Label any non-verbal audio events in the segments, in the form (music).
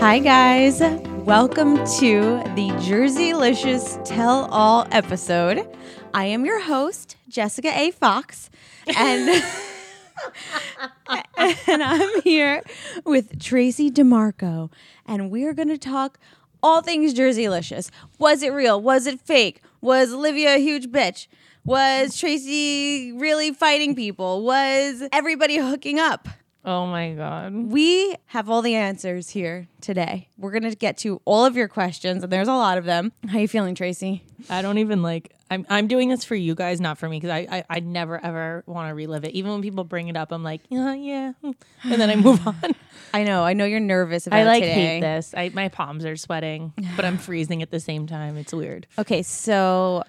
Hi, guys. Welcome to the Jerseylicious Tell All episode. I am your host, Jessica A. Fox, and, (laughs) and I'm here with Tracy DeMarco, and we're going to talk all things Jerseylicious. Was it real? Was it fake? Was Olivia a huge bitch? Was Tracy really fighting people? Was everybody hooking up? Oh my god. We have all the answers here today. We're gonna get to all of your questions, and there's a lot of them. How you feeling, Tracy? I don't even like. I'm I'm doing this for you guys, not for me, because I, I I never ever want to relive it. Even when people bring it up, I'm like, yeah, yeah, hmm," and then I move (sighs) on. I know. I know you're nervous about I like today. hate this. I my palms are sweating, but I'm freezing at the same time. It's weird. Okay, so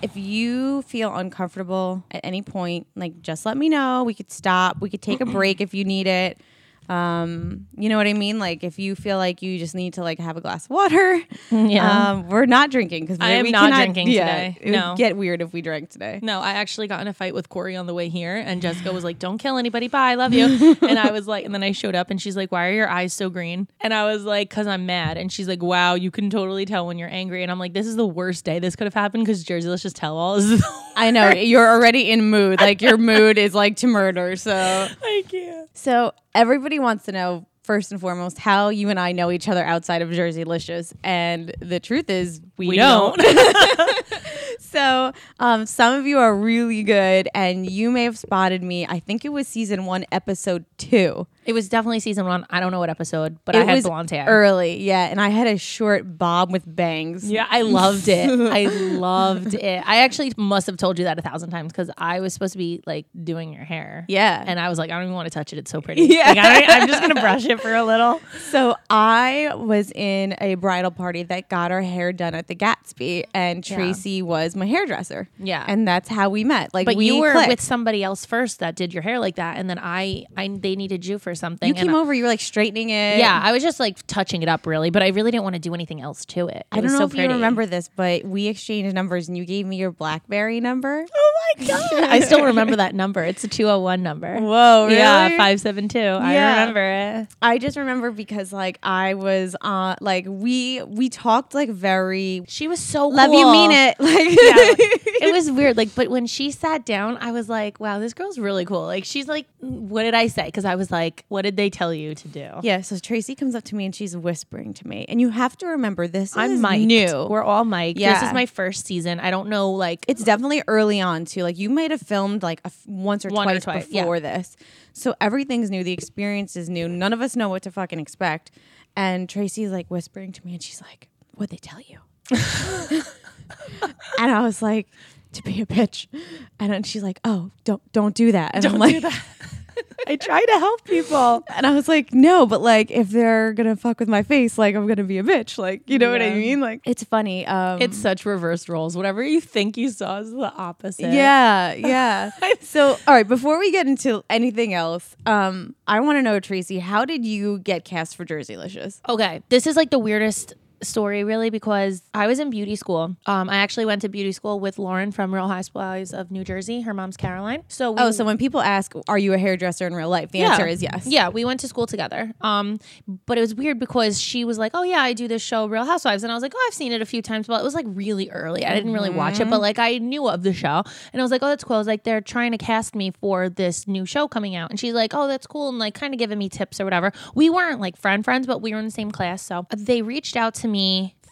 if you feel uncomfortable at any point, like just let me know. We could stop. We could take a break if you need it. Um, you know what I mean? Like if you feel like you just need to like have a glass of water. (laughs) Yeah. Um, we're not drinking because I am we not cannot- drinking yeah, today. It No. would get weird if we drank today. No, I actually got in a fight with Corey on the way here, and Jessica was like, "Don't kill anybody. Bye, I love you." (laughs) and I was like, and then I showed up, and she's like, "Why are your eyes so green?" And I was like, "Cause I'm mad." And she's like, "Wow, you can totally tell when you're angry." And I'm like, "This is the worst day this could have happened because Jersey Let's just tell all." Is (laughs) I know you're already in mood. Like your mood is like to murder. So, I can't. so everybody wants to know first and foremost how you and I know each other outside of Jerseylicious, and the truth is we, We don't. don't. (laughs) so, um, some of you are really good, and you may have spotted me. I think it was season one, episode two. It was definitely season one. I don't know what episode, but it I had was blonde hair. early, yeah, and I had a short bob with bangs. yeah, I loved it. I (laughs) loved it. I actually must have told you that a thousand times because I was supposed to be like doing your hair. Yeah. And I was like, I don't even want to touch it. It's so pretty. (laughs) Yeah. Like, I I'm just going to brush it for a little. So I was in a bridal party that got our hair done at the Gatsby, and Tracy was my hairdresser. Yeah. and that's how we met. Like, But we you were clicked. with somebody else first that did your hair like that. And then I, I they needed you for something. You came I- over. You were like straightening it. Yeah. I was just like touching it up really, but I really didn't want to do anything else to it. It I don't know so if pretty. you remember this, but we exchanged numbers, and you gave me your BlackBerry number. Oh my (laughs) God. I still remember that number. It's a 201 number. (laughs) Whoa, Yeah, 572. I remember it. I just remember because like I was on like we we talked like very She was so love you mean it (laughs) like yeah, it was weird. Like, but when she sat down, I was like, "Wow, this girl's really cool." Like, she's like, "What did I say?" Because I was like, "What did they tell you to do?" yeah. So Tracy comes up to me and she's whispering to me, and you have to remember this I'm new. We're all mic'd. This is my first season. I don't know, like, it's definitely early on too. Like you might have filmed like a f- once or One or twice, twice, yeah. before this, so everything's new. The experience is new. None of us know what to fucking expect. And Tracy's like whispering to me, and she's like, "What'd they tell you?" (laughs) and I was like, "To be a bitch." And then she's like, "Oh, don't don't do that." And I'm like, that. (laughs) I try to help people. And I was like, no, but like if they're gonna fuck with my face, like I'm gonna be a bitch. Like, you know what I mean? Like it's funny. Um It's such reversed roles. Whatever you think you saw is the opposite. yeah, yeah. (laughs) so all right, before we get into anything else, um, I wanna know, Tracy, how did you get cast for Jerseylicious? Okay, this is like the weirdest story really because I was in beauty school. Um, I actually went to beauty school with Lauren from Real Housewives of New Jersey. Her mom's Caroline. So we Oh, so when people ask, are you a hairdresser in real life? The answer is yes. Yeah, we went to school together. Um, but it was weird because she was like, "Oh yeah, I do this show, Real Housewives," and I was like, "Oh, I've seen it a few times, but it was like really early. I didn't really watch it, but like I knew of the show, and I was like, "Oh, that's cool." I was like, "They're trying to cast me for this new show coming out," and she's like, "Oh, that's cool," and like kind of giving me tips or whatever. We weren't like friend friends, but we were in the same class, so they reached out to me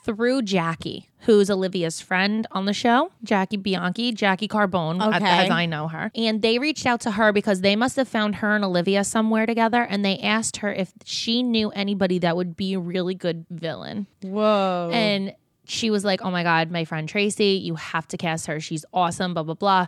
through Jackie, who's Olivia's friend on the show, Jackie Bianchi, Jackie Carbone, as- as I know her. And they reached out to her because they must have found her and Olivia somewhere together and they asked her if she knew anybody that would be a really good villain. Whoa. And she was like, Oh my God, my friend Tracy, you have to cast her. She's awesome, blah, blah, blah.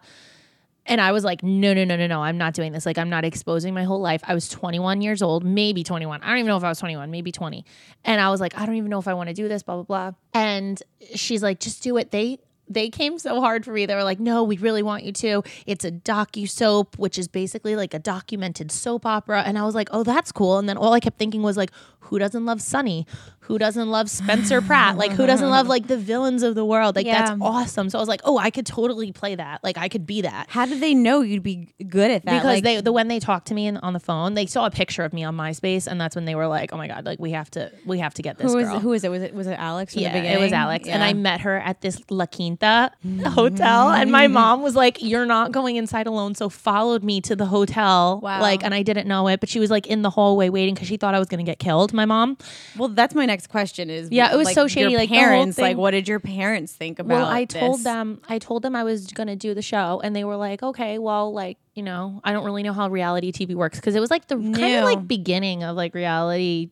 And I was like, no, no, no, no, no, I'm not doing this. Like, I'm not exposing my whole life. I was 21 years old, maybe 21. I don't even know if I was 21, maybe 20. And I was like, I don't even know if I want to do this, blah, blah, blah. And she's like, just do it. They, they came so hard for me. They were like, "No, we really want you to. It's a docu soap, which is basically like a documented soap opera." And I was like, "Oh, that's cool." And then all I kept thinking was like, "Who doesn't love Sunny? Who doesn't love Spencer Pratt? Like, who doesn't love (laughs) like the villains of the world? Like, Yeah. that's awesome." So I was like, "Oh, I could totally play that. Like, I could be that." How did they know you'd be good at that? Because Like, they the when they talked to me in, on the phone, they saw a picture of me on MySpace, and that's when they were like, "Oh my god, like we have to, we have to get this who was girl." who was it? Was it was it Alex? From the Yeah, it was? Alex. And I met her at this La Quinta hotel. And my mm. mom was like, You're not going inside alone. So followed me to the hotel. Wow. Like, and I didn't know it, but she was like in the hallway waiting because she thought I was going to get killed, my mom. Well, that's my next question. Is Yeah, it was like, so shady, Your like, parents, like, what did your parents think about? Well, I told them, I told them I was going to do the show. And they were like, Okay, well, like, you know, I don't really know how reality TV works because it was like the kind of like beginning of like reality.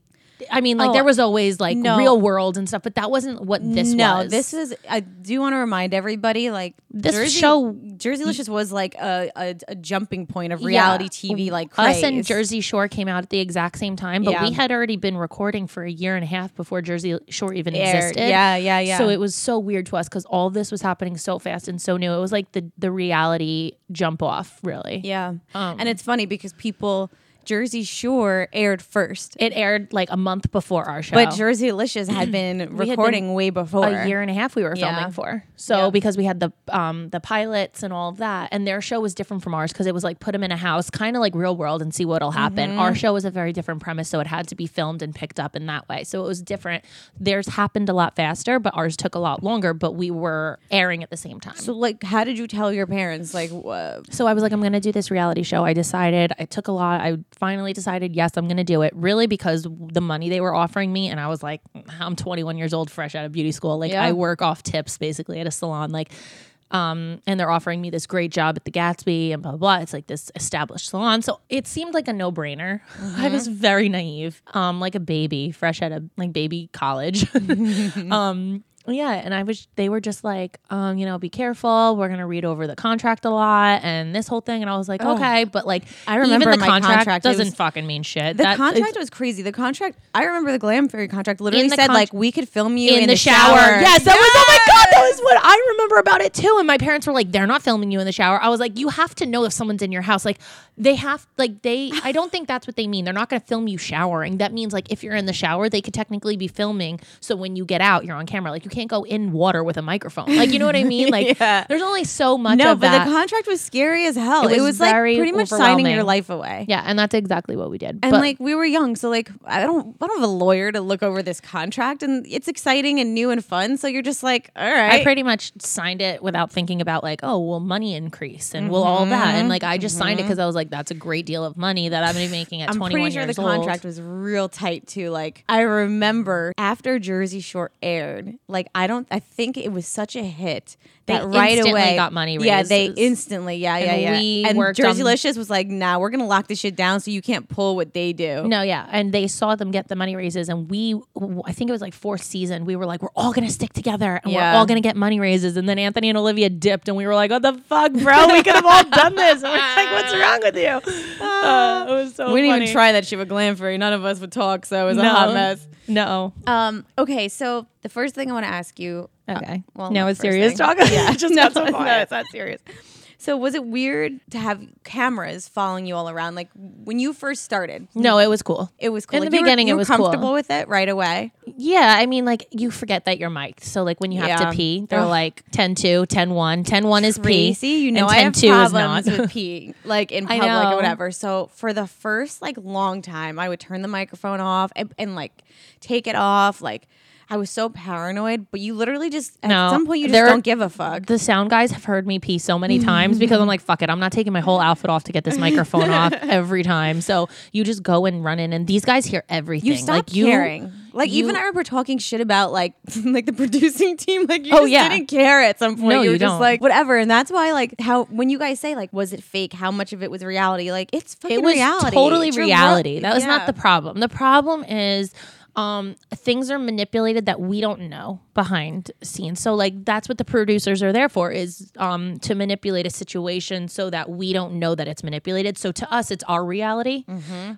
I mean, like Oh, there was always like no. real world and stuff, but that wasn't what this no, was. this is. I do want to remind everybody, like This Jersey, show- Jerseylicious was like a, a, a jumping point of Yeah. reality TV, like craze. Us and Jersey Shore came out at the exact same time, but Yeah. we had already been recording for a year and a half before Jersey Shore even Aired. existed. Yeah, yeah, yeah. So it was so weird to us because all this was happening so fast and so new. It was like the the reality jump off, really. Yeah, Um, and it's funny because people Jersey Shore aired first, It aired like a month before our show. but Jersey Jerseylicious had (clears throat) been We had recording been way before. a year and a half we were Yeah. filming for. So Yeah. because we had the um the pilots and all of that, and their show was different from ours because it was like put them in a house, kind of like real world, and see what'll happen. Mm-hmm. Our show was a very different premise, so it had to be filmed and picked up in that way. So it was different. Theirs happened a lot faster, but ours took a lot longer. But we were airing at the same time. So, like, how did you tell your parents? Like, wha- So I was like, I'm going to do this reality show. I decided, I took a lot. I finally decided, yes, I'm going to do it. Really, because the money they were offering me, and I was like, I'm 21 years old, fresh out of beauty school. Like, Yeah. I work off tips basically at a salon. Like, um, and they're offering me this great job at the Gatsby and blah, blah, blah. It's like this established salon. So it seemed like a no brainer. (laughs) I was very naive, um, like a baby, fresh out of like baby college. (laughs) um, yeah, and I was. They were just like, um, you know, be careful. We're gonna read over the contract a lot and this whole thing. And I was like, okay, but like, I remember even the contract, contract, doesn't was- fucking mean shit. the That- contract was crazy. The contract, I remember the Glam Fairy contract literally said con- like we could film you in, in, the, shower. Yes, that was oh my god, that was what I remember about it too. And my parents were like, "They're not filming you in the shower." I was like, "You have to know if someone's in your house. Like, they have like they. (laughs) I don't think that's what they mean. They're not going to film you showering. That means like if you're in the shower, they could technically be filming. So when you get out, you're on camera. Like you can't go in water with a microphone. Like you know what I mean? (laughs) Like Yeah. there's only so much. No, of but that. the contract was scary as hell. It It was was, like pretty much signing your life away. yeah, and that's exactly what we did. And But- like we were young, so like I don't I don't have a lawyer to look over this contract and it's exciting and new and fun. So you're just like, all right. I pretty much signed it without thinking about like, oh, will money increase and will all that, and mm-hmm. like I just signed it mm-hmm. because I was like, that's a great deal of money that I'm gonna be making at I'm 21 pretty sure the years contract was real tight too. Like I remember after Jersey Shore aired, like I don't I think it was such a hit They that right away got money Yeah, they instantly. Yeah, yeah, And yeah. we and worked on- Jerseylicious was like, nah, we're gonna lock this shit down so you can't pull what they do. No, yeah, and they saw them get the money raises, and we, I think it was like fourth season, we were like, we're all gonna stick together, and Yeah. we're all gonna get money raises, and then Anthony and Olivia dipped, and we were like, what the fuck, bro? We could have all done this. And we're like, what's wrong with you? (laughs) Uh, it was so. we didn't funny. even try that shit with Glam Fairy. None of us would talk, so it was a hot mess. No. Um. Okay. So the first thing I want to ask you. Uh, Okay. well, now it's serious thing. talk. (laughs) Yeah. Just no, got so no, it's not serious. So was it weird to have cameras following you all around? Like when you first started, No, it was cool. it was cool. In the Like, were- beginning, you it were was cool. comfortable with it right away. Yeah, I mean, like you forget that you're mic'd. So like when you have Yeah. to pee, they're Ugh. like 10 2, 10 1. 10 1 is pee. Tracy, you know and I 10 have 2 is problems not. with (laughs) pee, like in public or whatever. So for the first like long time, I would turn the microphone off and, and like take it off. Like I was so paranoid, but you literally just at No, some point you just don't give a fuck. the sound guys have heard me pee so many times because I'm like, fuck it. I'm not taking my whole outfit off to get this microphone (laughs) off every time. So you just go and run in, and these guys hear everything. You stop like you, caring. Like you- even I remember talking shit about like (laughs) like the producing team. Like you Oh, just yeah. didn't care at some point. No, you were you just don't. like whatever. And that's why like how when you guys say like was it fake? How much of it was reality? Like it's fucking it was reality. totally It's reality. world. That was Yeah. not the problem. The problem is um, things are manipulated that we don't know. Behind scenes. So like that's what the producers are there for is um to manipulate a situation so that we don't know that it's manipulated. So to us it's our reality.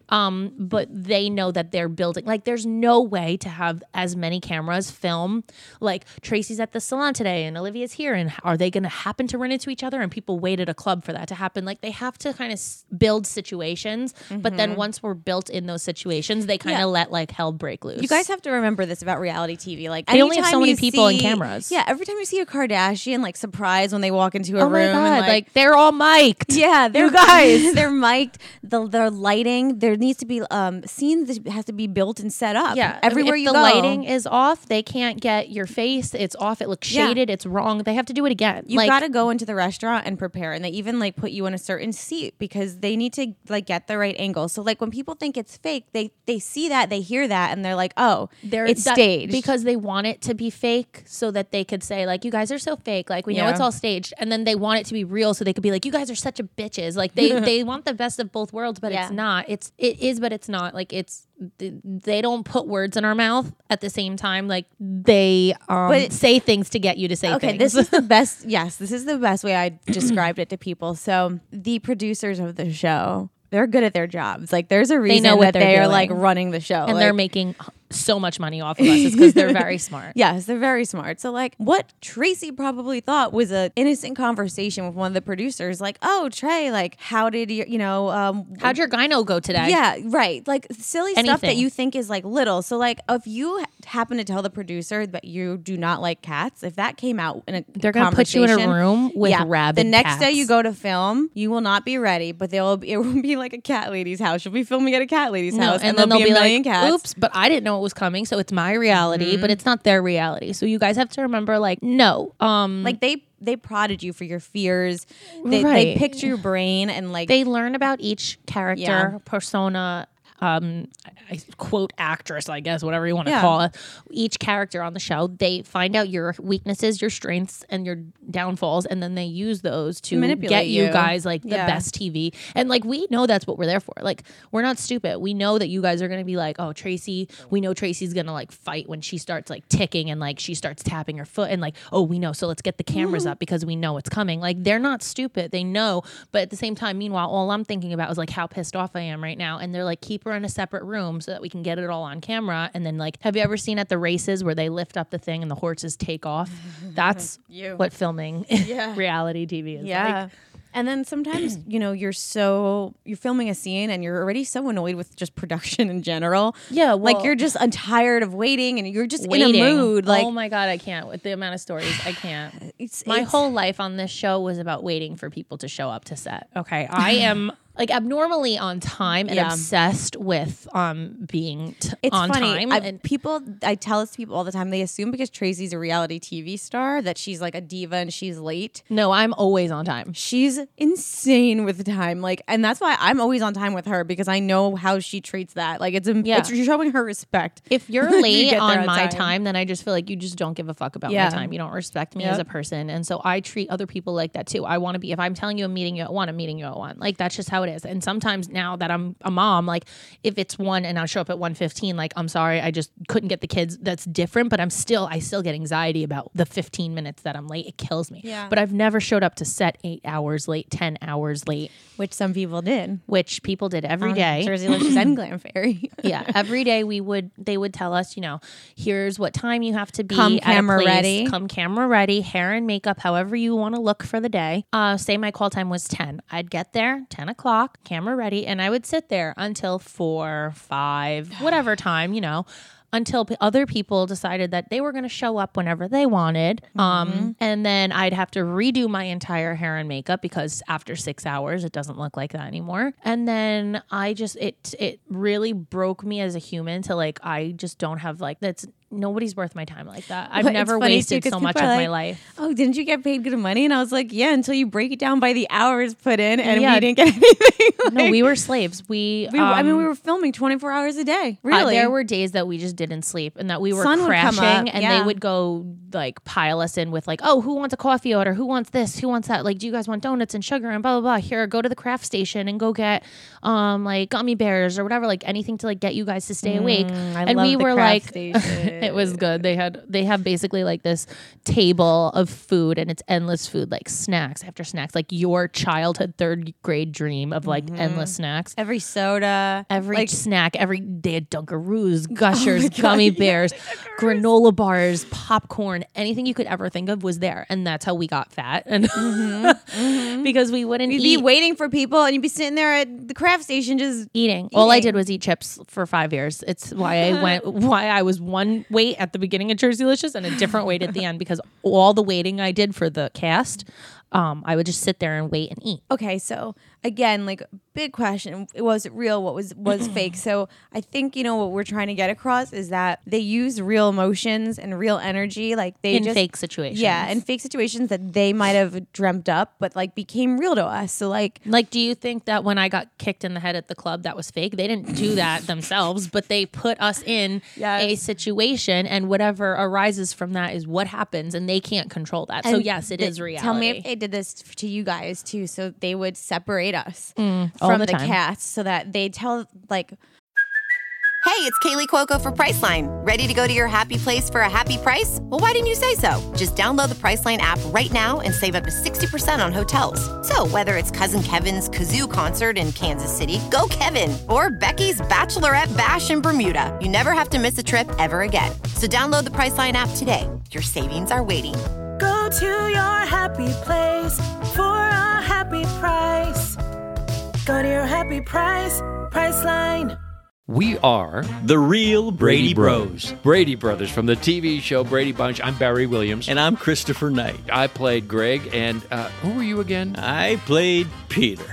Um but they know that they're building like there's no way to have as many cameras film like Tracy's at the salon today and Olivia's here and are they going to happen to run into each other and people wait at a club for that to happen like they have to kind of s- build situations but then once we're built in those situations they kind of Yeah. let like hell break loose. You guys have to remember this about reality TV. Like They only have so anytime many people and cameras. Yeah, every time you see a Kardashian like surprised when they walk into a Oh room, god! and, like, they're all mic'd. Yeah, they're you (laughs) guys. they're mic'd. The their lighting, there needs to be um scenes that has to be built and set up. Yeah, I mean, everywhere if you the go. lighting is off, they can't get your face. It's off. It looks Yeah. shaded. It's wrong. They have to do it again. You like, got to go into the restaurant and prepare, and they even like put you in a certain seat because they need to like get the right angle. So like when people think it's fake, they they see that, they hear that, and they're like, oh, they're it's staged because they want it to be fake, so that they could say like, "You guys are so fake." Like we know Yeah. it's all staged, and then they want it to be real, so they could be like, "You guys are such a bitches." Like they (laughs) they want the best of both worlds, but Yeah. it's not. It's it is, but it's not. Like it's they don't put words in our mouth at the same time. Like they um, But say things to get you to say Okay, things. this is the (laughs) best. Yes, this is the best way I (clears throat) described it to people. So the producers of the show, they're good at their jobs. Like there's a reason know what that they're they are like running the show, and they're making so much money off of us. It's because they're very (laughs) smart. Yes, they're very smart. So like what Tracy probably thought was an innocent conversation with one of the producers, like, oh Trey, like how did you you know um How'd your gyno go today? yeah, right. Like silly stuff that you think is like little. So like if you happen to tell the producer that you do not like cats, if that came out in a They're gonna put you in a room with yeah, rabid The next day you go to film, you will not be ready, but they'll be, (laughs) it will be like a cat lady's house. You'll be filming at a cat lady's No, house, and, then they'll there'll be, a million like, cats. "Oops!" But I didn't know it was coming, so it's my reality, but it's not their reality. So you guys have to remember, like, no, um, Like they they prodded you for your fears. They, they picked your brain and like they learn about each character, Yeah. persona, um, I, quote actress, I guess, whatever you want to Yeah. call it. Each character on the show, they find out your weaknesses, your strengths, and your downfalls, and then they use those to Manipulate get you you. guys like the Yeah. best TV. And like we know that's what we're there for. Like we're not stupid. We know that you guys are gonna be like, oh Tracy. We know Tracy's gonna like fight when she starts like ticking and like she starts tapping her foot and like, oh we know. So let's get the cameras up because we know it's coming. Like they're not stupid. They know. But at the same time, meanwhile, all I'm thinking about is like how pissed off I am right now. And they're like, keep her in a separate room so that we can get it all on camera. And then like, have you ever seen at the races where they lift up the thing and the horses take off? (laughs) That's (laughs) You. what filming (laughs) reality TV is Yeah. like. and then sometimes, (clears throat) you know, you're so you're filming a scene and you're already so annoyed with just production in general. Yeah, like you're just tired of waiting and you're just waiting. in a mood. Like oh my god, I can't with the amount of stories. I can't. (sighs) it's My it's- whole life on this show was about waiting for people to show up to set. Okay, I am like abnormally on time and Yeah. obsessed with um being t- It's on funny. time. I, and people, I tell this to people all the time. They assume because Tracy's a reality TV star that she's like a diva and she's late. no, I'm always on time. She's insane with time, like, and that's why I'm always on time with her because I know how she treats that. Like, it's, Yeah. it's showing her respect. If (laughs) you're late get there on my time. then I just feel like you just don't give a fuck about Yeah. my time. You don't respect me as a person. And so I treat other people like that too. I want to be, if I'm telling you I'm meeting you at one, I'm meeting you at one. Like that's just how it is. And sometimes now that I'm a mom, like if it's one and I'll show up at 115, like I'm sorry, I just couldn't get the kids. That's different, but I'm still, I still get anxiety about the 15 minutes that I'm late. It kills me. Yeah. But I've never showed up to set eight hours late, 10 hours late, Which some people did. which people did every day Jerseylicious and Glam Fairy. yeah every day we would they would tell us you know here's what time you have to be Come camera place. ready. come camera ready hair and makeup however you want to look for the day uh say my call time was 10 i'd get there 10 o'clock camera ready and i would sit there until 4 5 (sighs) whatever time you know until p- other people decided that they were going to show up whenever they wanted. Mm-hmm. Um, and then I'd have to redo my entire hair and makeup because after six hours, it doesn't look like that anymore. And then I just, it, it really broke me as a human to like, I just don't have like, that's nobody's worth my time like that. I've never wasted too, so much of are my life. Oh, didn't you get paid good money? And I was like, yeah, until you break it down by the hours put in, and Yeah. we didn't get (laughs) anything. (laughs) No, we were slaves. We, we- I mean, um, we were filming 24 hours a day. Uh, Really? there were days that we just didn't sleep and that we were Sun crashing up, and yeah. they would go like pile us in with like, oh, who wants a coffee order? Who wants this? Who wants that? Like, do you guys want donuts and sugar and blah, blah, blah. Here, go to the craft station and go get um like gummy bears or whatever, like anything to like get you guys to stay awake. Mm, I and love we were craft like, (laughs) station. It was good. They had they have basically like this table of food and it's endless food like snacks after snacks like your childhood third grade dream of like mm-hmm. endless snacks. every soda, Every like snack, every day had Dunkaroos, Gushers, oh gummy bears, (laughs) granola bars, popcorn, anything you could ever think of was there, and that's how we got fat. And mm-hmm, mm-hmm. (laughs) because we wouldn't you'd eat be waiting for people, and you'd be sitting there at the craft station just eating. All I Eating. did was eat chips for five years. It's why I went, (laughs) why I was one weight at the beginning of Jerseylicious and a different weight at the end because all the waiting I did for the cast, um, I would just sit there and wait and eat. Okay, so again, like big question: was it real? What was was (clears throat) fake? So I think you know what we're trying to get across is that they use real emotions and real energy, like they In just fake situations. yeah, in fake situations that they might have dreamt up, but like became real to us. So like, Like, do you think that when I got kicked in the head at the club, that was fake? They didn't do that (laughs) themselves, but they put us in Yes. a situation, and whatever arises from that is what happens, and they can't control that. so yes, it th- is reality. Tell me if they did this to you guys too, so they would separate us Mm, from the the, time. cast, so that they tell like Hey, it's Kaley Cuoco for Priceline. Ready to go to your happy place for a happy price? Well, why didn't you say so? Just download the Priceline app right now and save up to 60% on hotels. So, whether it's Cousin Kevin's Kazoo concert in Kansas City, go Kevin, or Becky's Bachelorette Bash in Bermuda, you never have to miss a trip ever again. So, download the Priceline app today. Your savings are waiting. Go to your happy place for a happy price. Go to your happy price, Priceline. We are the real Brady, Bros. Brady Brothers from the TV show Brady Bunch. I'm Barry Williams. And I'm Christopher Knight. I played Greg. And uh, who were you again? I played Peter.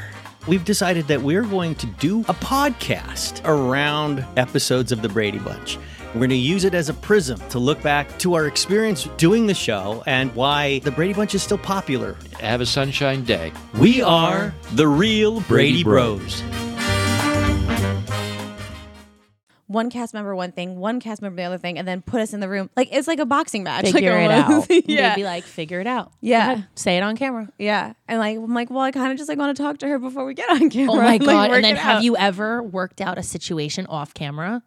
We've decided that we're going to do a podcast around episodes of the Brady Bunch. We're going to use it as a prism to look back to our experience doing the show and why the Brady Bunch is still popular. Have a sunshine day. We are the real Brady, Brady Bros. One cast member one thing, one cast member the other thing, and then put us in the room. Like it's like a boxing match. (laughs) Figure like it out. (laughs) yeah. They'd be like, figure it out. Yeah. Ahead. Say it on camera. yeah. And like I'm like, well, I kind of just like want to talk to her before we get on (laughs) camera. Oh my Like, god! and then have out. you ever worked out a situation off camera?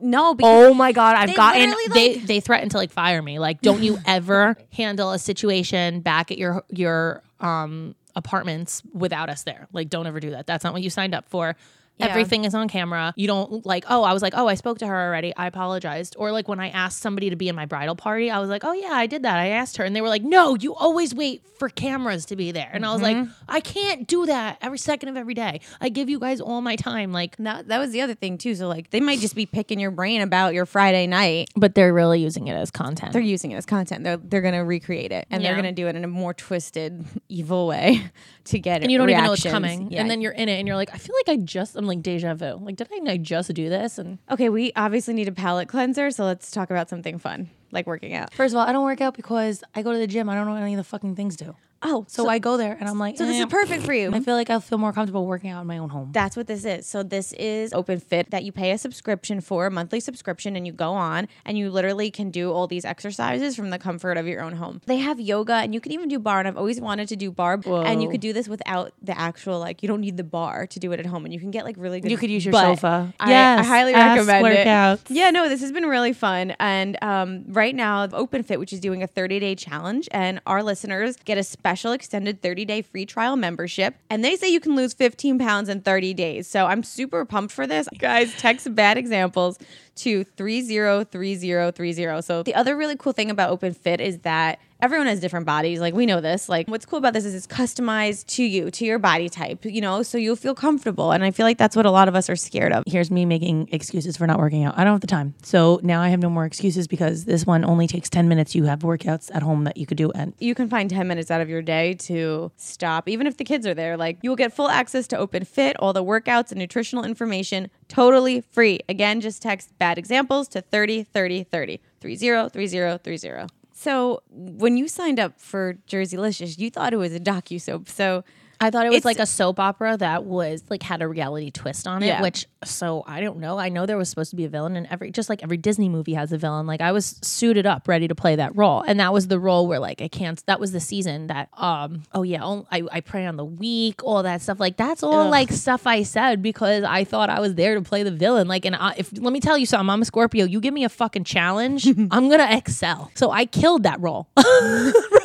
No, Oh my god! I've gotten literally, they like- they threaten to like fire me. Like, don't you ever handle a situation back at your your um apartments without us there? Like, don't ever do that. That's not what you signed up for. Yeah. Everything is on camera. You don't like, oh, I was like, oh, I spoke to her already. I apologized. Or like when I asked somebody to be in my bridal party, I was like, oh, yeah, I did that. I asked her. And they were like, no, you always wait for cameras to be there. And I was like, mm-hmm. I can't do that every second of every day. I give you guys all my time. Like, that that was the other thing too. So like they might just be picking your brain about your Friday night. but they're really using it as content. They're using it as content. They're they're gonna recreate it and they're gonna do it in a more twisted, (laughs) evil way (laughs) to get it. and you don't even know reactions. coming. Yeah. And then you're in it and you're like, I feel like I just, I'm like deja vu. Like, did I just do this? And okay, we obviously need a palate cleanser, so let's talk about something fun like working out. first of all, I don't work out because I go to the gym. I don't know what any of the fucking things do. Oh, So, I go there and I'm like, so this eh. is perfect for you. I feel like I'll feel more comfortable working out in my own home. That's what this is. So this is Open Fit that you pay a subscription for, a monthly subscription, and you go on and you literally can do all these exercises from the comfort of your own home. They have yoga and you can even do barre. And I've always wanted to do barre. And you could do this without the actual like you don't need the bar to do it at home, and you can get like really good. You could use your sofa. I, Yes, I highly recommend workouts. it. Yeah, no, this has been really fun. And um, right now, Open Fit, which is doing a 30 day challenge, and our listeners get a special extended 30 day free trial membership. And they say you can lose 15 pounds in 30 days. So I'm super pumped for this. Guys, text bad examples to 303030. So the other really cool thing about Open Fit is that everyone has different bodies. Like we know this. Like what's cool about this is it's customized to you, to your body type, you know, so you'll feel comfortable. And I feel like that's what a lot of us are scared of. Here's me making excuses for not working out. I don't have the time. So now I have no more excuses because this one only takes 10 minutes. You have workouts at home that you could do. And you can find 10 minutes out of your day to stop, even if the kids are there. Like, you will get full access to Open Fit, all the workouts and nutritional information totally free. Again, just text bad examples to 30 30 30 30 30 30. So, when you signed up for Jerseylicious, you thought it was a docu soap. So, I thought it was It's- like a soap opera that was like had a reality twist on it, Yeah. which so I don't know. I know there was supposed to be a villain and every just like every Disney movie has a villain. Like I was suited up ready to play that role. And that was the role where like I can't that was the season that um oh yeah, oh, I I prey on the weak, all that stuff. Like that's all like stuff I said because I thought I was there to play the villain. Like and I, if let me tell you something, I'm a Scorpio. You give me a fucking challenge, (laughs) I'm going to excel. So I killed that role. (laughs) Bro,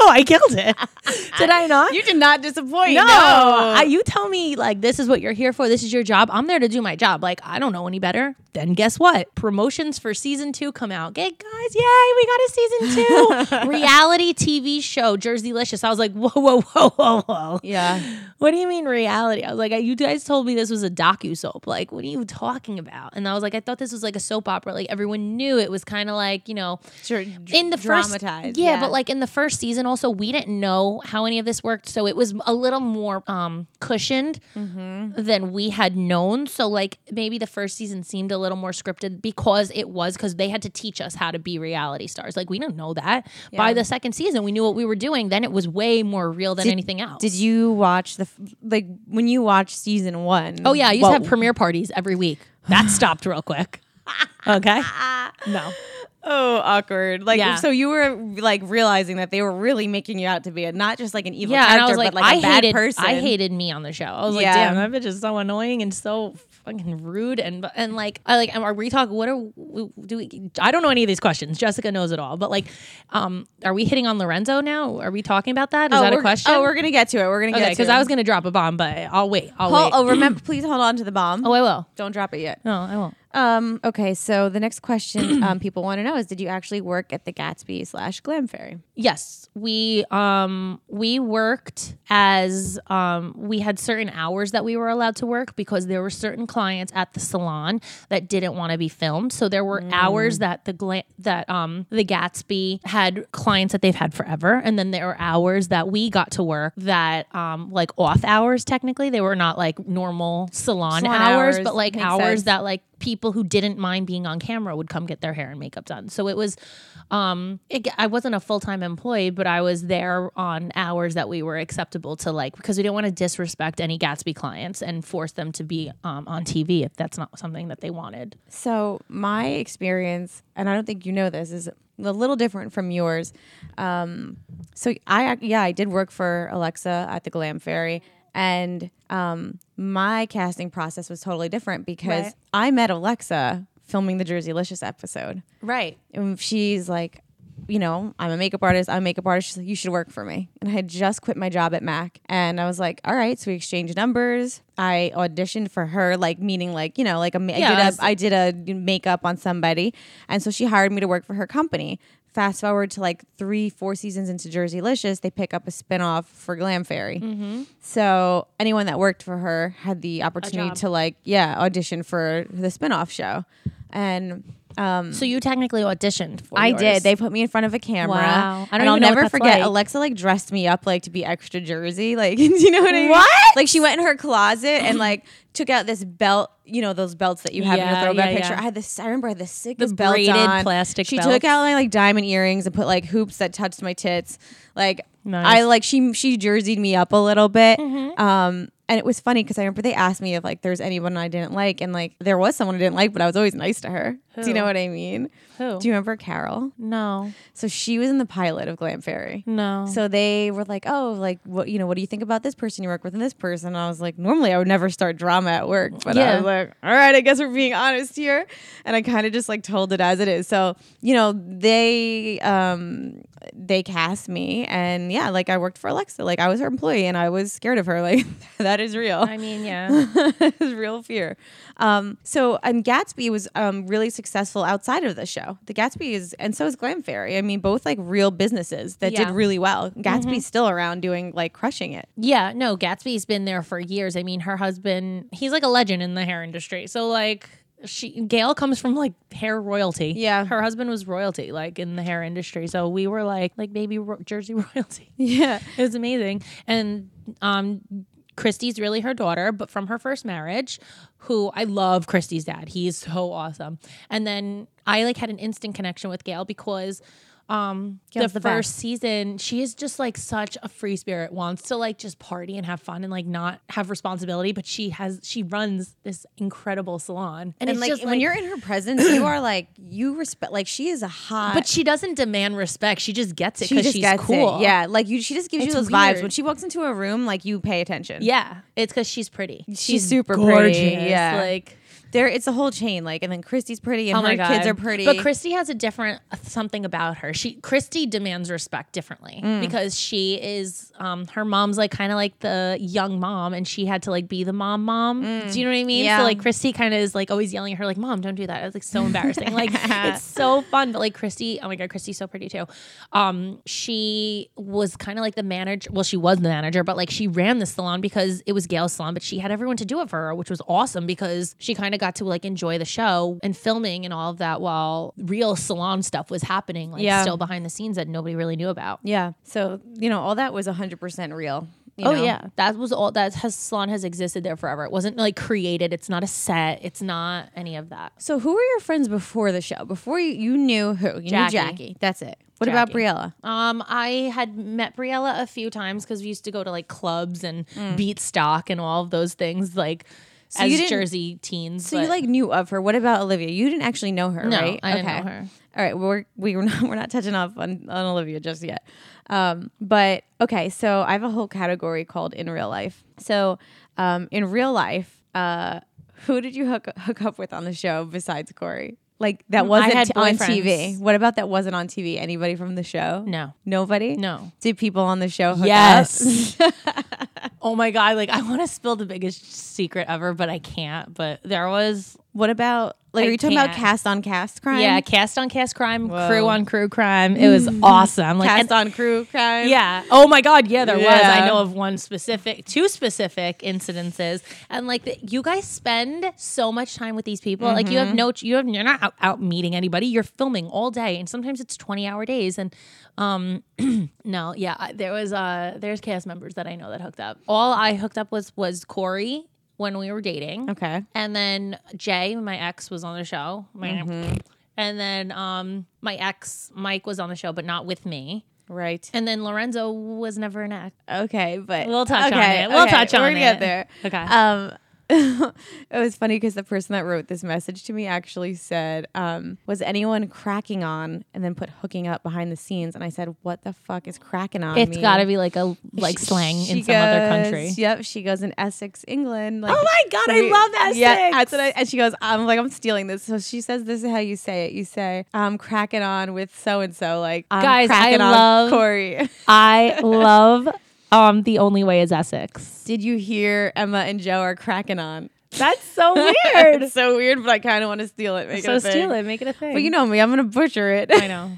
I killed it. (laughs) Did I not? You did not disappoint. No, Oh. I, you tell me like this is what you're here for. This is your job. I'm there to do my job. Like I don't know any better. Then guess what? Promotions for season two come out. Okay, guys, yay! We got a season two (laughs) reality TV show, Jerseylicious. I was like, whoa, whoa, whoa, whoa, whoa. Yeah. What do you mean reality? I was like, you guys told me this was a docu soap. Like, what are you talking about? And I was like, I thought this was like a soap opera. Like everyone knew it was kind of like you know Sure. in the first dramatized. yeah, but like in the first season also we didn't know how any of this worked so it was a little more um cushioned Mm-hmm. than we had known. So like maybe the first season seemed a little more scripted because it was because they had to teach us how to be reality stars. Like we didn't know that. By the second season we knew what we were doing then it was way more real than anything else. Did you watch the like when you watched season one? oh yeah i used what- to have premiere parties every week. That (sighs) stopped real quick. (laughs) Okay? No Oh, awkward. Like Yeah. so you were like realizing that they were really making you out to be a, not just like an evil yeah, character, like, but like a I bad hated, person. I hated me on the show. I was Yeah. like, damn, that bitch is so annoying and so fucking rude and and like, I like, are we talking? What are do we? I don't know any of these questions. Jessica knows it all, but like, um, are we hitting on Lorenzo now? Are we talking about that? Is oh, that a question? Oh, we're gonna get to it. We're gonna get to because. I was gonna drop a bomb, but I'll wait. I'll Hold, wait. oh, remember, (clears throat) please hold on to the bomb. oh, I will. Don't drop it yet. No, I won't. Um. Okay. So the next question um, people want to know is: Did you actually work at the Gatsby slash Glam Fairy? Yes, we um we worked as um we had certain hours that we were allowed to work because there were certain clients at the salon that didn't want to be filmed. So there were hours that the gla- that um the Gatsby had clients that they've had forever and then there were hours that we got to work that um like off hours technically. They were not like normal salon, Salon hours, hours, but like makes hours sense. that like people who didn't mind being on camera would come get their hair and makeup done. So it was, um, it, I wasn't a full time employee, but I was there on hours that we were acceptable to like because we didn't want to disrespect any Gatsby clients and force them to be um, on TV if that's not something that they wanted. So my experience, and I don't think you know this, is a little different from yours. Um, so I, yeah, I did work for Alexa at the Glam Fairy, and um, my casting process was totally different because Right. I met Alexa filming the Jerseylicious episode, Right. and she's like. You know, I'm a makeup artist. I'm a makeup artist. She's like, you should work for me. And I had just quit my job at Mac. And I was like, all right. So we exchanged numbers. I auditioned for her, like, meaning, like, you know, like, a, Yeah, I did a did a makeup on somebody, and so she hired me to work for her company. Fast forward to like three, four seasons into Jerseylicious, they pick up a spinoff for Glam Fairy. Mm-hmm. So anyone that worked for her had the opportunity to like, yeah, audition for the spinoff show, and um, So you technically auditioned for I yours. did. They put me in front of a camera. Wow. I don't and I'll never forget. like. Alexa like dressed me up like to be extra Jersey. (laughs) Like, (laughs) do you know what I mean? What? Like she went in her closet and like (laughs) took out this belt. You know those belts that you have in your throwback yeah, picture. yeah. I had this. I remember I had the sickest The belts braided on. plastic She belts. took out my like diamond earrings and put like hoops that touched my tits. Like Nice. I like she she jerseyed me up a little bit. Mm-hmm. Um, and it was funny because I remember they asked me if like there's anyone I didn't like, and like there was someone I didn't like, but I was always nice to her. Do you know what I mean? Who? Do you remember Carol? No. So she was in the pilot of Glam Fairy. No. So they were like, "Oh, like what? You know, what do you think about this person you work with and this person?" And I was like, "Normally, I would never start drama at work, but I was like, all right, I guess we're being honest here." And I kind of just like told it as it is. So you know, they um they cast me, and yeah, like I worked for Alexa, like I was her employee, and I was scared of her. (laughs) Like that is real. I mean, yeah. (laughs) it's real fear. Um, so and Gatsby was um, really successful outside of the show. The Gatsby is, and so is Glam Fairy. I mean, both like real businesses that Yeah. did really well. Gatsby's still around doing like crushing it. Yeah, no, Gatsby's been there for years. I mean, her husband, he's like a legend in the hair industry. So like she Gail comes from like hair royalty. Yeah. Her husband was royalty like in the hair industry. So we were like like baby ro- Jersey (laughs) royalty. Yeah. It was amazing. And um Christy's really her daughter, but from her first marriage, who I love Christy's dad. He's so awesome. And then I like had an instant connection with Gail because Um, the, Gail's the first season, she is just like such a free spirit, wants to like just party and have fun and like not have responsibility, but she has she runs this incredible salon, and, And it's like just when you're in her presence, you are like you respect. Like she is a hot. But she doesn't demand respect. She just gets it she because just she's gets cool. it. Yeah, like you. She just gives It's you those vibes when she walks into a room. Like you pay attention. Yeah. It's because she's pretty. She's super gorgeous. pretty, yeah. Like there. It's a whole chain. Like and then Christy's pretty and oh her my kids are pretty. But Christy has a different uh, something about her. She Christy demands respect differently Mm. because she is um her mom's like kind of like the young mom, and she had to like be the mom mom. Do you know what I mean? Mm. Yeah. So like Christy kind of is like always yelling at her like, "Mom, don't do that." It's like so embarrassing. like (laughs) it's so fun, but like Christy, oh my god, Christy's so pretty too. Um, she was kind of like the manager. Well, she was the manager, but like she ran the salon because it was Gail's salon, but she had everyone to do it for her, which was awesome because she kind of got to like enjoy the show and filming and all of that while real salon stuff was happening, like Yeah. still behind the scenes that nobody really knew about. yeah. So you know all that was hundred percent real. you oh know? yeah, that was all. That has salon has existed there forever. It wasn't like created. It's not a set. It's not any of that. So who were your friends before the show? Before you, you knew who? You Jackie. knew Jackie. That's it. What about Briella? Um, I had met Briella a few times because we used to go to like clubs and beat stock and all of those things, like You as Jersey teens. So you like knew of her. What about Olivia? You didn't actually know her, No, right? I didn't know her. All right, we're we were (laughs) not we're not touching off on, on Olivia just yet. Um, but okay, so I have a whole category called in real life. So um, in real life, uh, who did you hook hook up with on the show besides Corey? Like that mm, wasn't had on. TV. What about that wasn't on TV? Anybody from the show? No. Nobody. No. Did people on the show hook Yes. up? (laughs) oh my god! Like I want to spill the biggest secret ever, but I can't. But there was what about like? I are you talking about cast on cast crime? yeah, cast on cast crime, Whoa. crew on crew crime. It was awesome. Like cast and- on crew crime. Yeah. Oh my God. Yeah, there was. I know of one specific, two specific incidences, and like the, you guys spend so much time with these people. Like you have no, you have you're not out, out meeting anybody. You're filming all day, and sometimes it's twenty hour days. And um, (clears throat) no, yeah, there was uh, there's cast members that I know that hooked up. All I hooked up was was Corey when we were dating. Okay. And then Jay, my ex, was on the show. Mm-hmm. And then um, my ex, Mike, was on the show, but not with me. Right. And then Lorenzo was never an ex. Okay, but We'll touch on it. We'll okay, touch on it. we're gonna get there. Okay. Um, (laughs) it was funny because the person that wrote this message to me actually said, um, "Was anyone cracking on?" and then put hooking up behind the scenes. And I said, "What the fuck is cracking on?" It's got to be like a like She- slang she in some other country. Yep, she goes in Essex, England. Like, Oh my God, I love Essex. Yeah, that's what I, and she goes, I'm like, I'm stealing this. So she says, "This is how you say it. You say, I'm cracking on with so and so. Like, I'm Guys, I love- Corey." (laughs) I love um the only way is Essex. Did you hear Emma and Joe are cracking on? That's so (laughs) weird. it's so weird, but I kind of want to steal it. Make so it a thing. steal it, make it a thing. But you know me, I'm gonna butcher it. I know.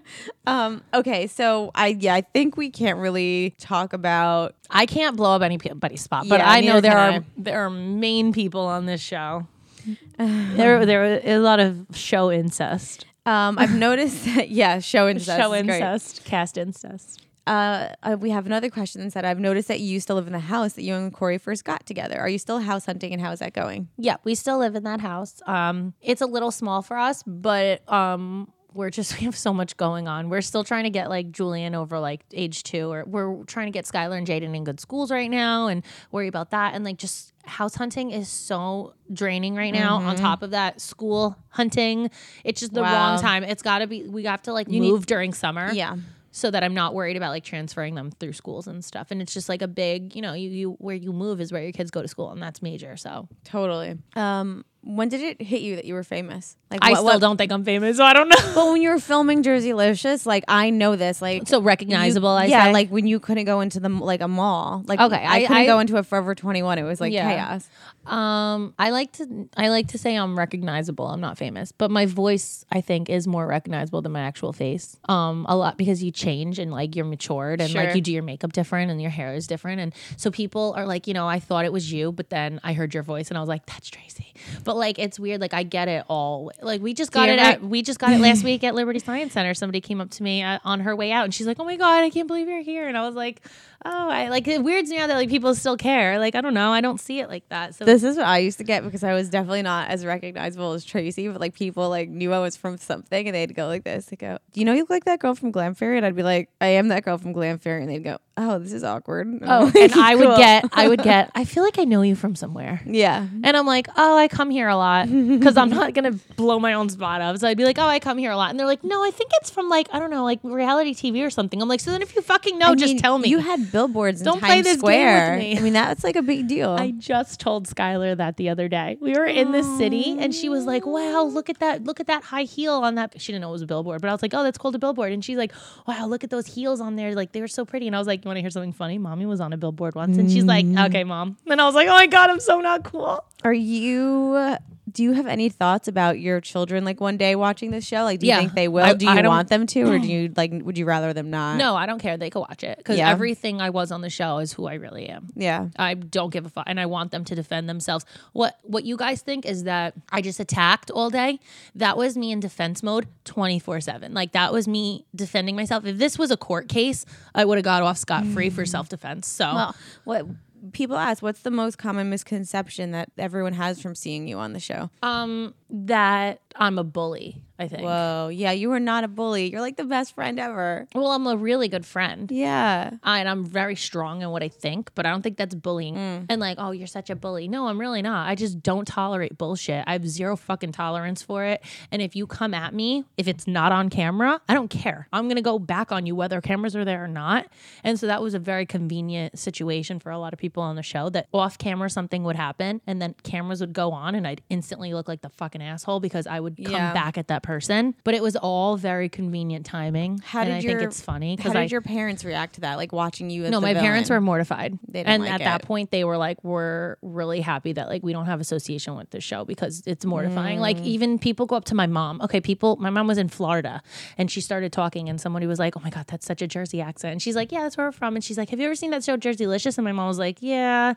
(laughs) um, okay, so I yeah, I think we can't really talk about. I can't blow up anybody's spot, but Yeah, I know there are I. there are main people on this show. (sighs) there there are a lot of show incest. Um, I've noticed that yeah, show incest. show incest, cast incest. Uh, uh, we have another question that said, I've noticed that you used to live in the house that you and Corey first got together. Are you still house hunting, and how is that going? Yeah, we still live in that house. Um, it's a little small for us, but um, we're just (laughs) we have so much going on. We're still trying to get like Julian over like age two, or we're trying to get Skylar and Jaden in good schools right now, and worry about that. And like just house hunting is so draining right now. On top of that, school hunting, it's just the Wow. wrong time. It's got to be. We have to like move during summer Yeah. So that I'm not worried about like transferring them through schools and stuff. And it's just like a big, you know, you, you where you move is where your kids go to school, and that's major. So Totally. Um, when did it hit you that you were famous? Like I what- still what- don't think I'm famous, so I don't know. But when you were filming Jerseylicious, like I know this, like So recognizable, I yeah, say? like when you couldn't go into the like a mall, like Okay, I, I- couldn't I- go into a Forever Twenty One. It was like Yeah. chaos. Um, I like to I like to say I'm recognizable. I'm not famous, but my voice I think is more recognizable than my actual face. Um, a lot because you change and like you're matured and Sure. like you do your makeup different and your hair is different, and so people are like, you know, I thought it was you, but then I heard your voice and I was like, that's Tracy. But like it's weird. Like I get it all. Like we just got it at we just got it last week at Liberty Science Center. Somebody came up to me uh, on her way out and she's like, "Oh my god, I can't believe you're here." And I was like, "Oh, I like it weirds me out that like people still care." Like I don't know. I don't see it like that. So This is what I used to get because I was definitely not as recognizable as Tracy, but like people like knew I was from something and they'd go like this. They go, Do you know you look like that girl from Glam Fairy? And I'd be like, I am that girl from Glam Fairy. And they'd go, Oh, this is awkward. And Oh, like, and I would (laughs) "Cool." get, I would get, (laughs) I feel like I know you from somewhere. Yeah. And I'm like, oh, I come here a lot (laughs) because I'm not gonna blow my own spot up. So I'd be like, oh, I come here a lot, and they're like, no, I think it's from like I don't know, like reality TV or something. I'm like, so then if you fucking know, I just mean, tell me. You had billboards in Don't Times play this game with Square. me. I mean, that's like a big deal. I just told Skylar that the other day. We were in the city and she was like, Wow, look at that, look at that high heel on that. She didn't know it was a billboard, but I was like, Oh, that's called a billboard. And she's like, Wow, look at those heels on there. Like they were so pretty. And I was like, You want to hear something funny? Mommy was on a billboard once. And she's like, Mm. Okay, mom. And I was like, Oh my God, I'm so not cool. Are you? Do you have any thoughts about your children like one day watching this show? Like, do you Yeah. think they will? I- do you I want them to, or do (clears throat) you like? Would you rather them not? No, I don't care. They could watch it because Yeah. everything I was on the show is who I really am. Yeah. I don't give a fuck, and I want them to defend themselves. What What you guys think is that I just attacked all day? That was me in defense mode, twenty four seven. Like that was me defending myself. If this was a court case, I would have got off scot free for mm. self defense. So Well, what people ask, what's the most common misconception that everyone has from seeing you on the show? um, that I'm a bully. I think. Whoa, yeah, you are not a bully. You're like the best friend ever. Well, I'm a really good friend. Yeah. and I'm very strong in what I think, but I don't think that's bullying. Mm. And like, oh, you're such a bully. No, I'm really not. I just don't tolerate bullshit. I have zero fucking tolerance for it. And if you come at me, if it's not on camera, I don't care. I'm gonna go back on you whether cameras are there or not. And so that was a very convenient situation for a lot of people on the show that off camera something would happen and then cameras would go on and I'd instantly look like the fucking asshole because I would come Yeah. back at that person. But it was all very convenient timing. How and did I your think it's funny How because did I your parents react to that? Like watching you as no, the my parents were mortified. They didn't and like at that point, they were like, "We're really happy that like we don't have association with this show because it's mortifying." Mm. Like even people go up to my mom. Okay, people. My mom was in Florida, and she started talking, and somebody was like, "Oh my god, that's such a Jersey accent." And she's like, "Yeah, that's where we're from." And she's like, "Have you ever seen that show Jerseylicious?" And my mom was like, "Yeah."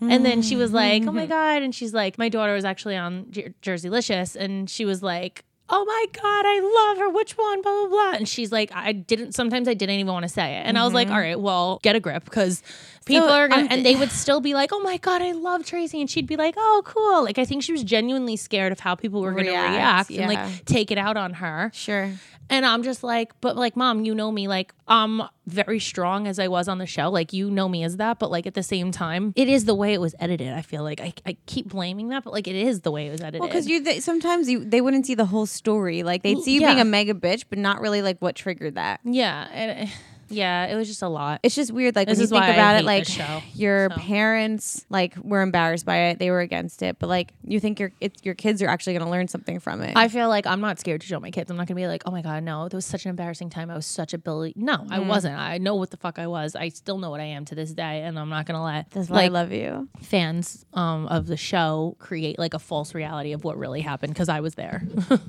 And then she was like, "Oh my (laughs) god!" And she's like, "My daughter was actually on Jer- Jerseylicious," and she was like. Oh my God, I love her. Which one? Blah, blah, blah. And she's like, I didn't, sometimes I didn't even want to say it. And I was like, mm-hmm. all right, well, get a grip because people are going to, and they would still be like, oh my God, I love Tracy. And she'd be like, oh, cool. Like, I think she was genuinely scared of how people were going to React, react and yeah. like take it out on her. Sure. And I'm just like, but like, mom, you know me, like, I'm very strong as I was on the show. Like, you know me as that. But like, at the same time, it is the way it was edited. I feel like I, I keep blaming that, but like, it is the way it was edited. Well, because you they, sometimes you they wouldn't see the whole story. Like they'd see you yeah. being a mega bitch, but not really like what triggered that. yeah. And, eh, yeah, it was just a lot. It's just weird. Like This when you think about it, like show, your so. parents like were embarrassed by it. They were against it, but like you think your it's, your kids are actually going to learn something from it. I feel like I'm not scared to show my kids. I'm not gonna be like, oh my god, no, it was such an embarrassing time. I was such a bully. No, I wasn't. I know what the fuck I was. I still know what I am to this day, and I'm not gonna let That's why like I love you. fans um, of the show create like a false reality of what really happened because I was there. (laughs)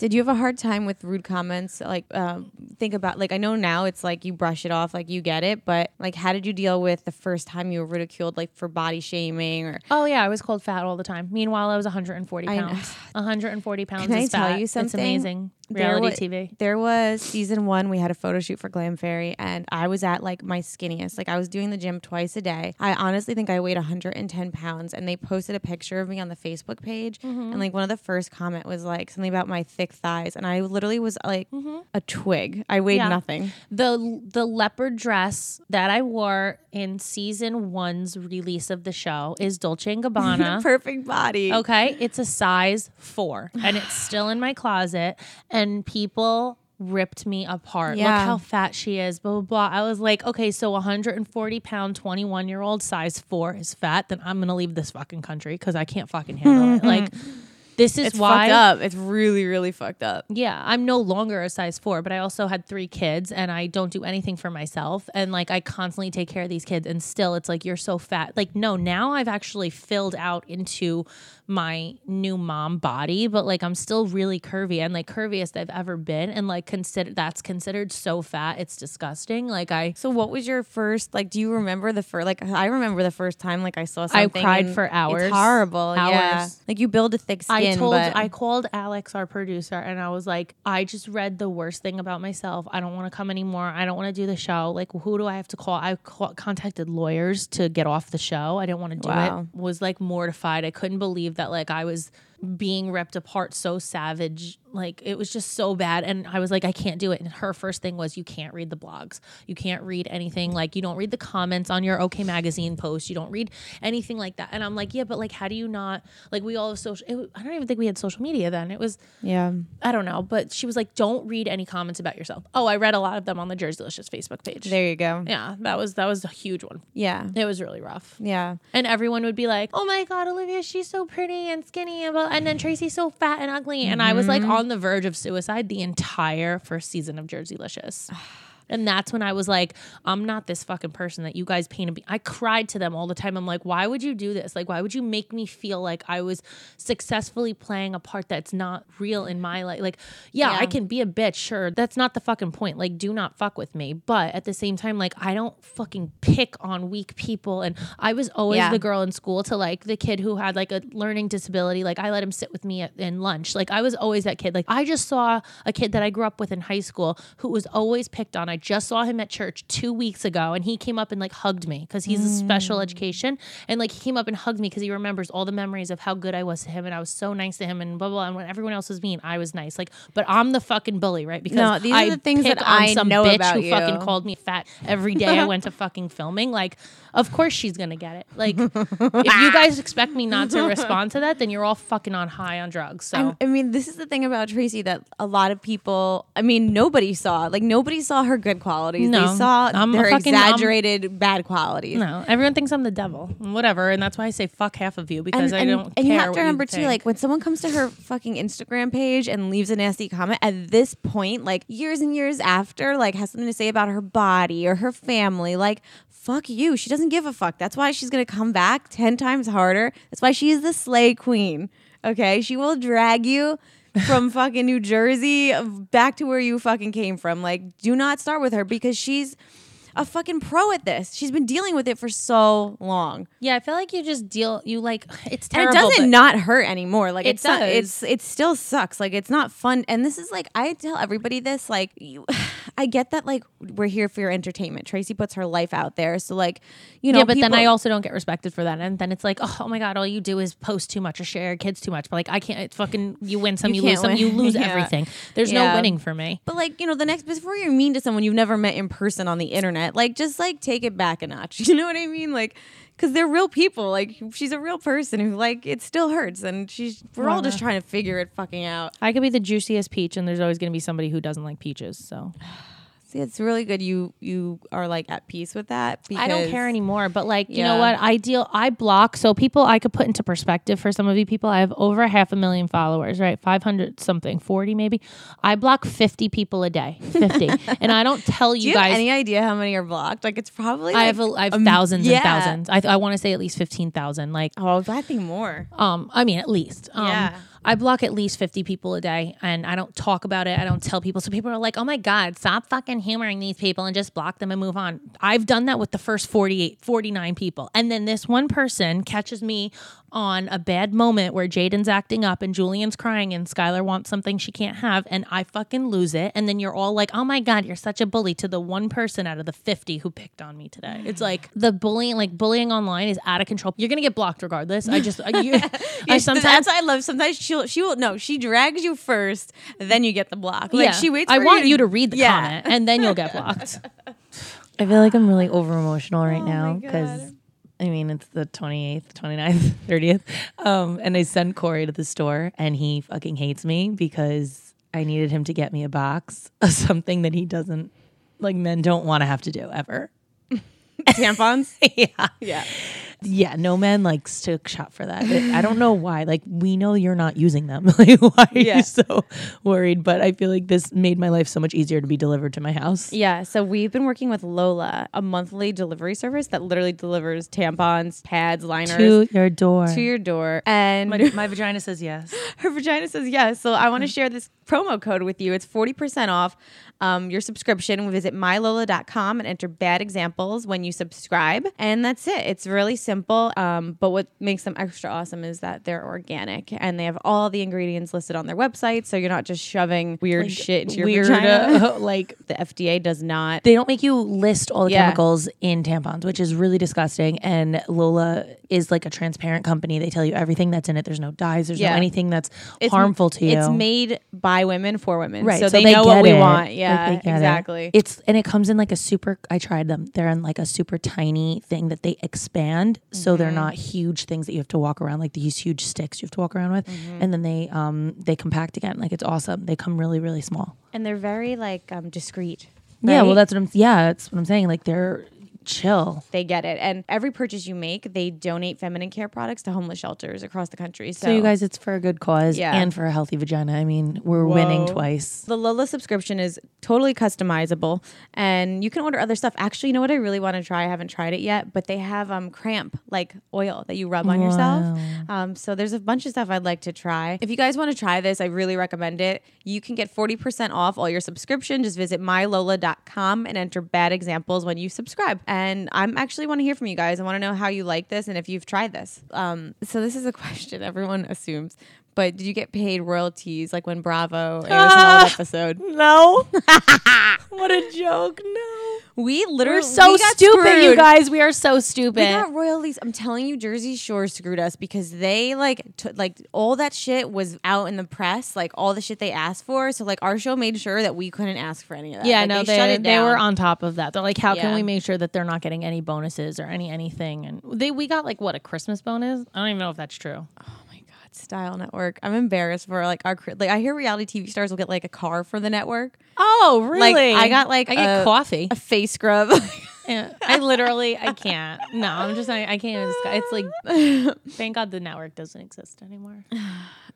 Did you have a hard time with rude comments? Like, um, think about like I know now it's like you brush it off, like you get it, but like how did you deal with the first time you were ridiculed, like for body shaming or? oh yeah, I was called fat all the time. Meanwhile, I was 140 pounds. 140 (sighs) pounds. Can I is tell fat. you something? It's amazing. There Reality wa- TV. There was season one. We had a photo shoot for Glam Fairy, and I was at like my skinniest. Like I was doing the gym twice a day. I honestly think I weighed 110 pounds, and they posted a picture of me on the Facebook page. Mm-hmm. And like one of the first comment was like something about my thick thighs, and I literally was like a twig. I weighed Mm-hmm. Yeah. nothing. the the leopard dress that I wore in season one's release of the show is Dolce and (laughs) Gabbana. Perfect body. Okay, it's a size four, and it's still in my closet. And people ripped me apart. Look how fat she is. Blah blah blah. I was like, okay, so 140 pound, 21 year old, size four is fat. Then I'm gonna leave this fucking country because I can't fucking handle it. Like. (laughs) This is it's why fucked up. It's really, really fucked up. Yeah, I'm no longer a size four, but I also had three kids and I don't do anything for myself. And like I constantly take care of these kids, and still it's like, you're so fat. Like, no, now I've actually filled out into my new mom body, but like I'm still really curvy and like curviest I've ever been. And like consider that's considered so fat. It's disgusting. Like I So, what was your first like? Do you remember the first? Like, I remember the first time like I saw something I cried for hours. It's horrible. Yeah, like you build a thick skin. I told but I called Alex, our producer, and I was like, I just read the worst thing about myself. I don't want to come anymore. I don't want to do the show. Like, who do I have to call? I call, contacted lawyers to get off the show. I didn't want to do Wow. it. Was like mortified. I couldn't believe that like I was being ripped apart so savage. Like it was just so bad. And I was like, I can't do it. And her first thing was, you can't read the blogs. You can't read anything. Like you don't read the comments on your OK Magazine post. You don't read anything like that. And I'm like, yeah, but like, how do you not? Like we all have social. It, I don't even think we had social media then. It was yeah. I don't know. But she was like, don't read any comments about yourself. Oh, I read a lot of them on the Jerseylicious Facebook page. There you go. yeah, that was that was a huge one. Yeah, It was really rough. yeah. And everyone would be like, "Oh my god, Olivia, she's so pretty and skinny," and, blah- and then Tracy's so fat and ugly. And I was like mm-hmm. on the verge of suicide the entire first season of Jerseylicious. (sighs) (sighs) And that's when I was like, I'm not this fucking person that you guys painted me. I cried to them all the time. I'm like, why would you do this? Like, why would you make me feel like I was successfully playing a part that's not real in my life? Like, yeah, I can be a bitch, sure. That's not the fucking point. Like, do not fuck with me. But at the same time, like, I don't fucking pick on weak people. And I was always Yeah. the girl in school to like the kid who had like a learning disability. Like, I let him sit with me at, in lunch. Like, I was always that kid. Like, I just saw a kid that I grew up with in high school who was always picked on. I just saw him at church two weeks ago and he came up and like hugged me because he's a special mm. education. And like, he came up and hugged me because he remembers all the memories of how good I was to him and I was so nice to him and blah, blah, blah. And when everyone else was mean, I was nice. Like, but I'm the fucking bully, right? Because No, these are I the things that I some know bitch about who you. fucking called me fat every day I went to (laughs) fucking filming. Like, of course she's gonna get it. Like, if you guys expect me not to respond to that, then you're all fucking on high on drugs. So I, I mean, this is the thing about Tracy that a lot of people, I mean, nobody saw. Like, nobody saw her good qualities. No. they saw I'm a her fucking- I'm- exaggerated bad qualities. no, everyone thinks I'm the devil, whatever, and that's why I say fuck half of you because and, I and, don't. and you care have to remember too, think. like when someone comes to her fucking Instagram page and leaves a nasty comment at this point, like years and years after, like has something to say about her body or her family, like fuck you. She doesn't give a fuck. That's why she's gonna come back ten times harder. That's why she is the slay queen. Okay, she will drag you. From fucking New Jersey back to where you fucking came from. Like, do not start with her because she's a fucking pro at this. She's been dealing with it for so long. yeah, I feel like you just deal. You like (sighs) it's And it doesn't not hurt anymore. Like It it's not, does. it's it still sucks. Like it's not fun. And this is like I tell everybody this. Like you, I get that. Like we're here for your entertainment. Tracy puts her life out there. So like you know. yeah, but then I also don't get respected for that, and then it's like, oh, oh, my god, all you do is post too much or share kids too much. But like, I can't. It's fucking. You win some, You you, lose can't some. You (laughs) lose Yeah. everything. There's Yeah. no winning for me. But like you know, the next before you're mean to someone you've never met in person on the internet, like just like take it back a notch. (laughs) You know what I mean? Like because they're real people. Like she's a real person who like it still hurts, and she's we're all just trying to figure it fucking out. I could be the juiciest peach, and there's always going to be somebody who doesn't like peaches. So See, it's really good you you are like at peace with that. I don't care anymore. But like, you Yeah. know what? I deal. I block. So people, I could put into perspective for some of you people. I have over half a million followers, right? Five hundred something, forty maybe. I block fifty people a day, fifty, (laughs) and I don't tell you, Do you guys. have any idea how many are blocked? Like it's probably. I have a, I have um, thousands yeah. and thousands. I, I want to say at least fifteen thousand. Like Oh, I think more. Um, I mean, at least. Um, Yeah. I block at least 50 people a day and I don't talk about it. I don't tell people. So people are like, oh my God, stop fucking humoring these people and just block them and move on. I've done that with the first 48, 49 people. And then this one person catches me on a bad moment where Jaden's acting up and Julian's crying and Skylar wants something she can't have and I fucking lose it. And then you're all like, oh my God, you're such a bully to the one person out of the 50 who picked on me today. It's like the bullying, like bullying online is out of control. You're going to get blocked regardless. I just, I, you, (laughs) I sometimes. I love. Sometimes she'll she will no, she drags you first, then you get the block. Like yeah, she waits. I want you you to read the Yeah. comment and then you'll get blocked. (laughs) I feel like I'm really over emotional right now because I mean it's the 28th, 29th, 30th. Um, and I sent Corey to the store and he fucking hates me because I needed him to get me a box (laughs) of something that he doesn't like men don't want to have to do ever. (laughs) tampons. yeah. yeah. (laughs) Yeah, no man likes to shop for that. It- I don't know why. Like we know you're not using them. (laughs) like why are Yeah. you so worried? But I feel like this made my life so much easier to be delivered to my house. Yeah, so we've been working with Lola, a monthly delivery service that literally delivers tampons, pads, liners To your door. to your door. And my, my (laughs) vagina says yes. her vagina says yes. So I want to share this promo code with you. It's 40% off um, your subscription. Visit mylola.com and enter bad examples when you subscribe. And that's it. It's really simple. Simple, um, but what makes them extra awesome is that they're organic and they have all the ingredients listed on their website. So you're not just shoving weird shit into your Weird, vagina. (laughs) (laughs) like the FDA does not. they don't make you list all the Yeah. chemicals in tampons, which is really disgusting. And Lola is like a transparent company. They tell you everything that's in it. There's no dyes. There's Yeah. no anything that's It's- harmful to you. It's made by women for women. Right, So, they, know what we it. want. Yeah, they get it. exactly. It's and it comes in like a super. I tried them. They're in like a super tiny thing that they expand, so Mm-hmm. they're not huge things that you have to walk around like these huge sticks you have to walk around with, Mm-hmm. and then they um they compact again. Like it's awesome. They come really really small. and they're very like um, discreet. Yeah, well that's what I'm. Yeah, that's what I'm saying. Like they're chill. they get it. And every purchase you make, they donate feminine care products to homeless shelters across the country. So, So, you guys, it's for a good cause Yeah. and for a healthy vagina. I mean, we're winning twice. the Lola subscription is totally customizable, and you can order other stuff. Actually, you know what I really want to try? I haven't tried it yet, but they have um cramp like oil that you rub on yourself. Um, so there's a bunch of stuff I'd like to try. If you guys want to try this, I really recommend it. You can get 40% off all your subscription. Just visit mylola.com and enter bad examples when you subscribe. And I'm actually want to hear from you guys. I want to know how you like this and if you've tried this. Um, so this is a (laughs) question everyone assumes. But did you get paid royalties like when Bravo airs an ah, old episode? No. (laughs) what a joke. No. We literally We're so we stupid, you guys. We are so stupid. We got royalties. I'm telling you, Jersey Shore screwed us because they like t- like all that shit was out in the press, like all the shit they asked for. So like our show made sure that we couldn't ask for any of that. yeah, Like, no, they, they, shut it they were on top of that. They're like, how Yeah. can we make sure that they're not getting any bonuses or any anything? And they we got like what a Christmas bonus. I don't even know if that's true. (sighs) (sighs) (sighs) God, Style Network. I'm embarrassed for like our like I hear reality TV stars will get like a car for the network. Oh, really? Like I got like I get a- coffee. a face scrub. (laughs) I literally I can't. No, I'm just I, I can't even. Discuss. It's like (laughs) thank God the network doesn't exist anymore.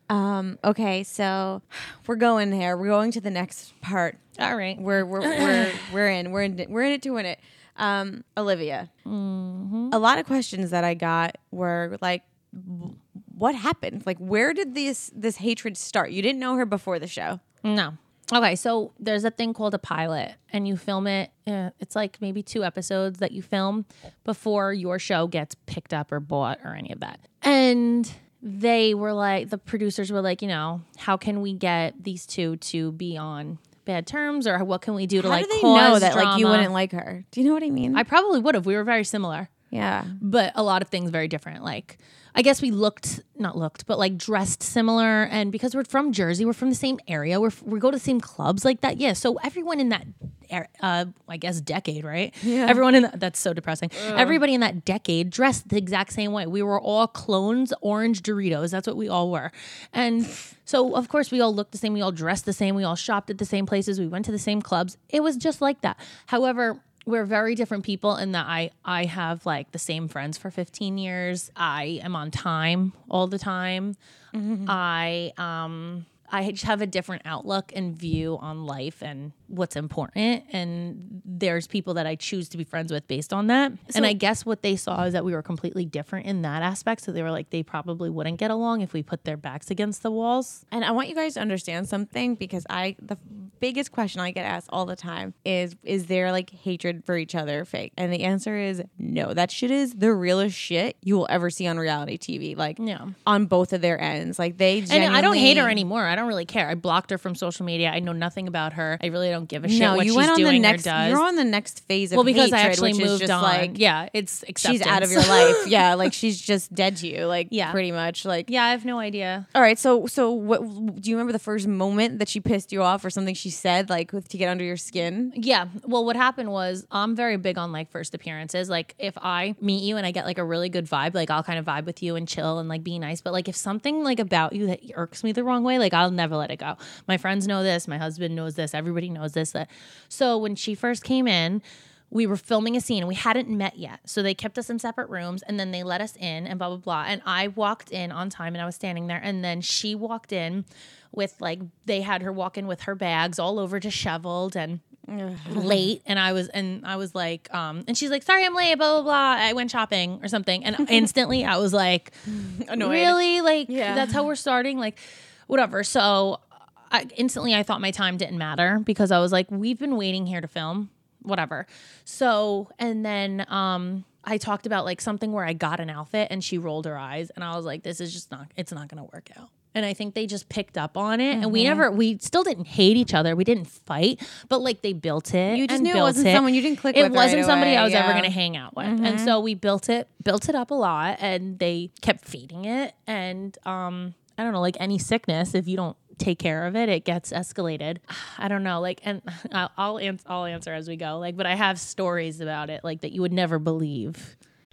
um. Okay, so we're going there. We're going to the next part. All right. We're we're we're (clears throat) we're in. We're in. We're in it to win it. Um, Olivia. Mm-hmm. A lot of questions that I got were like, what happened? Like, where did this this hatred start? You didn't know her before the show. No. Okay, so there's a thing called a pilot, and you film it. Uh, it's like maybe two episodes that you film before your show gets picked up or bought or any of that. And they were like, the producers were like, you know, how can we get these two to be on bad terms, or what can we do to How like do they cause know that like you drama? wouldn't like her? Do you know what I mean? I probably would have. We were very similar yeah. but a lot of things very different. Like, I guess we looked, not looked, but like dressed similar. And because we're from Jersey, we're from the same area. We're we go to the same clubs like that. Yeah. So everyone in that, er- uh, I guess, decade, right? Yeah. Everyone in that, that's so depressing. Everybody in that decade dressed the exact same way. We were all clones, orange Doritos. That's what we all were. And so, of course, we all looked the same. We all dressed the same. We all shopped at the same places. We went to the same clubs. It was just like that. However, we're very different people in that I I have like the same friends for 15 years. I am on time all the time. I um I just have a different outlook and view on life and what's important and there's people that I choose to be friends with based on that. and I guess what they saw is that we were completely different in that aspect so they were like they probably wouldn't get along if we put their backs against the walls. And I want you guys to understand something because I the biggest question I get asked all the time is is there like hatred for each other fake? And the answer is no. That shit is the realest shit you will ever see on reality TV. Like Yeah. on both of their ends. Like they And I don't hate her anymore. I don't really care. I blocked her from social media. I know nothing about her. I really don't give a shit No, what you she's went on doing the next. or does. You're on the next phase of well, because I actually moved on. Like yeah, it's acceptance. she's out of your life. (laughs) Yeah, like she's just dead to you. Like Yeah. pretty much. Like yeah, I have no idea. All right, so so what do you remember the first moment that she pissed you off or something she said like with, to get under your skin? Yeah. Well, what happened was I'm very big on like first appearances. Like if I meet you and I get like a really good vibe, like I'll kind of vibe with you and chill and like be nice. But like if something like about you that irks me the wrong way, like I'll never let it go. My friends know this. My husband knows this. Everybody knows this. That. So when she first came in, we were filming a scene and we hadn't met yet. So they kept us in separate rooms and then they let us in and blah, blah, blah. And I walked in on time and I was standing there. And then she walked in with like, they had her walk in with her bags all over disheveled and late and I was and I was like um and she's like sorry I'm late blah blah blah I went shopping or something and (laughs) instantly I was like really like Yeah. that's how we're starting like whatever so I, instantly I thought my time didn't matter because I was like we've been waiting here to film whatever so and then um I talked about like something where I got an outfit and she rolled her eyes and I was like this is just not it's not going to work out and I think they just picked up on it and we Mm-hmm. never we still didn't hate each other we didn't fight but like they built it You just and knew it wasn't someone you didn't click it with right wasn't somebody away, I was ever yeah. Mm-hmm. going to hang out with and so we built it built it up a lot and they kept feeding it and um I don't know like any sickness if you don't take care of it it gets escalated. (sighs) I don't know like and (laughs) I'll I'll, ans- I'll answer as we go like but I have stories about it like that you would never believe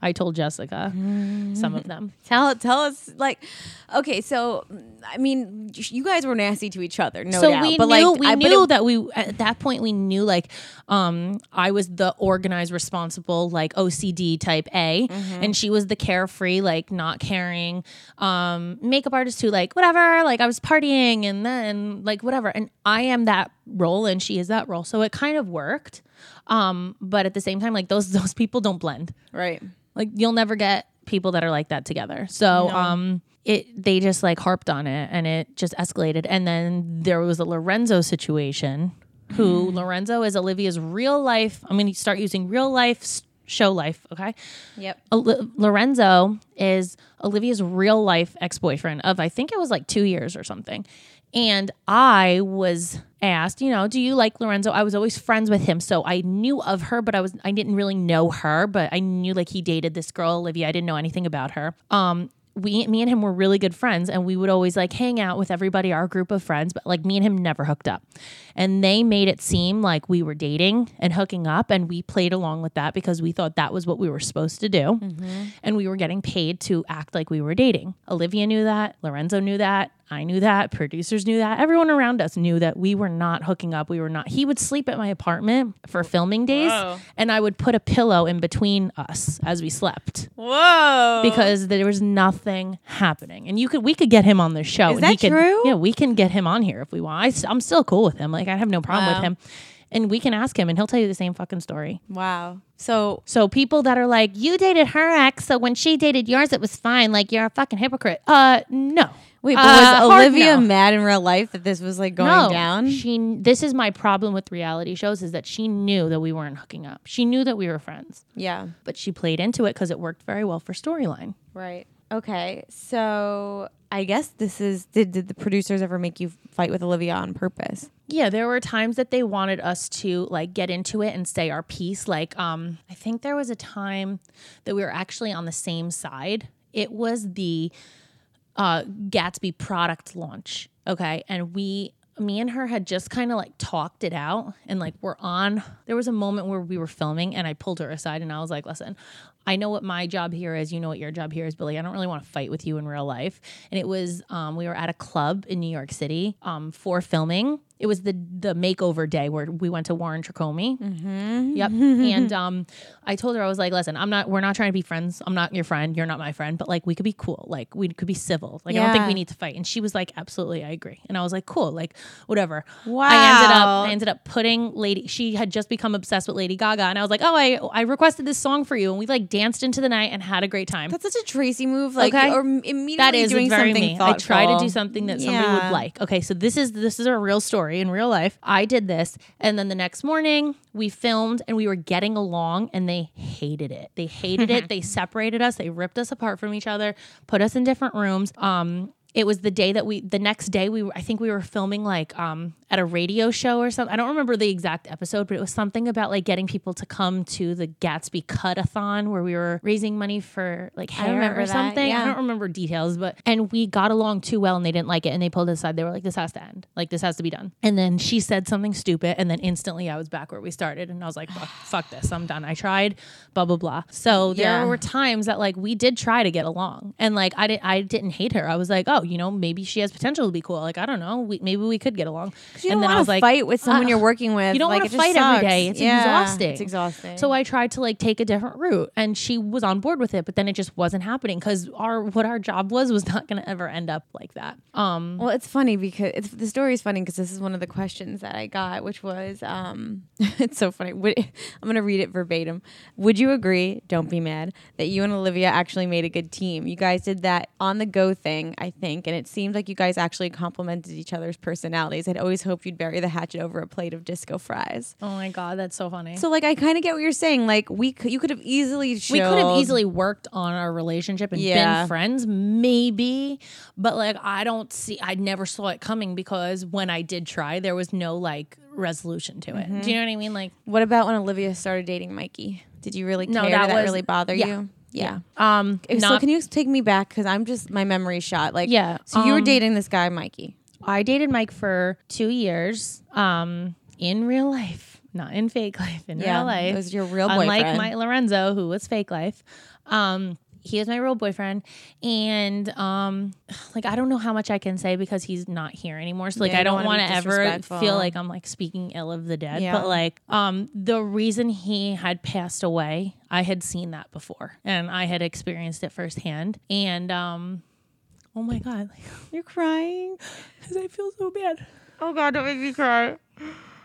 I told Jessica some of them (laughs) Tell tell us like, okay, so I mean, you guys were nasty to each other, no so doubt. we but knew like, we I, knew it- that we at that point we knew like um I was the organized responsible like OCD type A Mm-hmm. and she was the carefree like not caring um makeup artist who like whatever like I was partying and then like whatever and I am that role and she is that role so it kind of worked um but at the same time like those (laughs) those people don't blend right. like you'll never get people that are like that together. So um it they just like harped on it and it just escalated. And then there was a Lorenzo situation who Lorenzo is Olivia's real life. I'm going to start using real life show life, okay? Yep. Lorenzo is Olivia's real life ex boyfriend of I think it was like two years or something. And I was asked, you know, do you like Lorenzo? I was always friends with him, so I knew of her, but I was I didn't really know her, but I knew like he dated this girl Olivia. I didn't know anything about her. Um, we me and him were really good friends and we would always like hang out with everybody our group of friends but like me and him never hooked up and they made it seem like we were dating and hooking up and we played along with that because we thought that was what we were supposed to do mm-hmm. and we were getting paid to act like we were dating olivia knew that lorenzo knew that I knew that. Producers knew that. Everyone around us knew that we were not hooking up. We were not. He would sleep at my apartment for filming days, and I would put a pillow in between us as we slept Whoa. because there was nothing happening. And you could we could get him on the show. Is and that he could, true? Yeah, we can get him on here if we want. I, am still cool with him. Like I have no problem Wow. with him. And we can ask him, and he'll tell you the same fucking story. wow. So So people that are like, you dated her ex, so when she dated yours, it was fine. Like you're a fucking hypocrite. Uh, no. wait, but Uh, was Olivia no. mad in real life that this was like going no, down? She. This is my problem with reality shows is that she knew that we weren't hooking up. She knew that we were friends, yeah. but she played into it because it worked very well for storyline. Right. Okay. So I guess this is did did the producers ever make you fight with Olivia on purpose? Yeah, there were times that they wanted us to like get into it and say our piece. Like, um, I think there was a time that we were actually on the same side. It was the uh, Gatsby product launch. Okay. And we, me and her had just kind of like talked it out and like we're on. There was a moment where we were filming and I pulled her aside and I was like, listen, I know what my job here is. You know what your job here is, Billy. I don't really want to fight with you in real life. And it was, um, we were at a club in New York City um, for filming. It was the the makeover day where we went to Warren Tricomi. Yep. and um, I told her I was like, listen, I'm not. We're not trying to be friends. I'm not your friend. You're not my friend. But like, we could be cool. Like, we could be civil. Like, I don't think we need to fight. And she was like, absolutely, I agree. And I was like, cool. Like, whatever. I ended up. Wow. I ended up putting Lady. She had just become obsessed with Lady Gaga, and I was like, oh, I I requested this song for you, and we like danced into the night and had a great time. That's such a Tracy move. Like Okay. or immediately that is doing very something me. thoughtful. I try to do something that somebody Yeah. would like. Okay, so this is this is a real story in real life. I did this, and then the next morning we filmed, and we were getting along, and they hated it. They hated it. (laughs) They separated us. They ripped us apart from each other, put us in different rooms. Um, it was the day that we the next day we I think we were filming like um at a radio show or something. I don't remember the exact episode, but it was something about like getting people to come to the Gatsby Cut-a-thon where we were raising money for like hair remember or that, something. yeah. I don't remember details, but and we got along too well and they didn't like it and they pulled us aside. They were like, This has to end. Like this has to be done. And then she said something stupid and then instantly I was back where we started and I was like, fuck, (sighs) fuck this. I'm done. I tried, blah, blah, blah. So Yeah. there were times that like we did try to get along. And like I didn't I didn't hate her. I was like, oh, you know, maybe she has potential to be cool. Like, I don't know. We, maybe we could get along. You and don't then I want was to like, fight with someone "Ugh." you're working with. You don't like, want to fight every day. It's Yeah, exhausting. It's exhausting. So I tried to like take a different route, and she was on board with it, but then it just wasn't happening because our what our job was was not going to ever end up like that. Um, Well, it's funny because it's, the story is funny because this is one of the questions that I got, which was, um, (laughs) it's so funny. Would, I'm going to read it verbatim. Would you agree, don't be mad, that you and Olivia actually made a good team? You guys did that on the go thing, I think, and it seemed like you guys actually complemented each other's personalities. I'd always hoped you'd bury the hatchet over a plate of disco fries. oh my god, that's so funny. So, like, I kind of get what you're saying. Like, we could, you could have easily we could have easily worked on our relationship and Yeah. been friends, maybe. But like, I don't see. I never saw it coming because when I did try, there was no like resolution to it. Do you know what I mean? Like, What about when Olivia started dating Mikey? Did you really No, care? that Did that was- really bother yeah. you? Yeah. um, Okay, so not- can you take me back because I'm just my memory shot. Like Yeah, So you were um, dating this guy, Mikey. I dated Mike for two years, um, in real life, not in fake life. In Yeah, real life, it was your real boyfriend. Unlike my Lorenzo, who was fake life. Um, he was my real boyfriend, and um, like I don't know how much I can say because he's not here anymore. So like Yeah, I don't want to ever feel like I'm like speaking ill of the dead. Yeah. But like um, the reason he had passed away, I had seen that before, and I had experienced it firsthand. And um, oh my god, like, (laughs) You're crying. because I feel so bad Oh God, don't make me cry.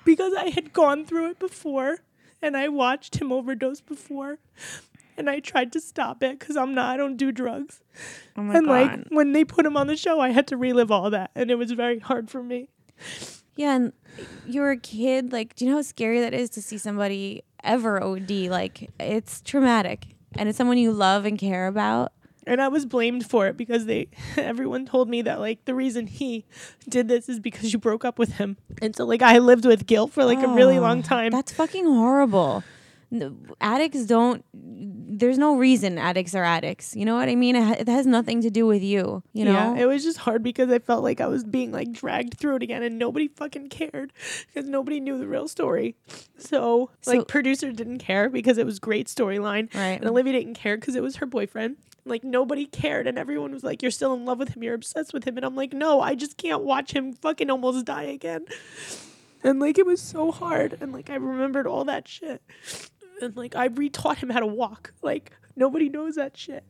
because I had gone through it before and I watched him overdose before and I tried to stop it because I'm not I don't do drugs. Oh my and God. like when they put him on the show I had to relive all that and it was very hard for me. yeah, and you're a kid. Like, do you know how scary that is to see somebody ever OD? Like, it's traumatic, and it's someone you love and care about. And I was blamed for it because they (laughs) everyone told me that like the reason he did this is because you broke up with him. And so like I lived with guilt for like a really long ah, time. That's fucking horrible. No, addicts don't. There's no reason addicts are addicts. You know what I mean? It, ha- it has nothing to do with you. You know. Yeah, it was just hard because I felt like I was being like dragged through it again, and nobody fucking cared because nobody knew the real story. So, So- like, producer didn't care because it was great storyline, Right. And Olivia didn't care because it was her boyfriend. Like nobody cared, and everyone was like, "You're still in love with him. You're obsessed with him." And I'm like, "No, I just can't watch him fucking almost die again." And like it was so hard, and like I remembered all that shit, and like I retaught him how to walk. Like nobody knows that shit.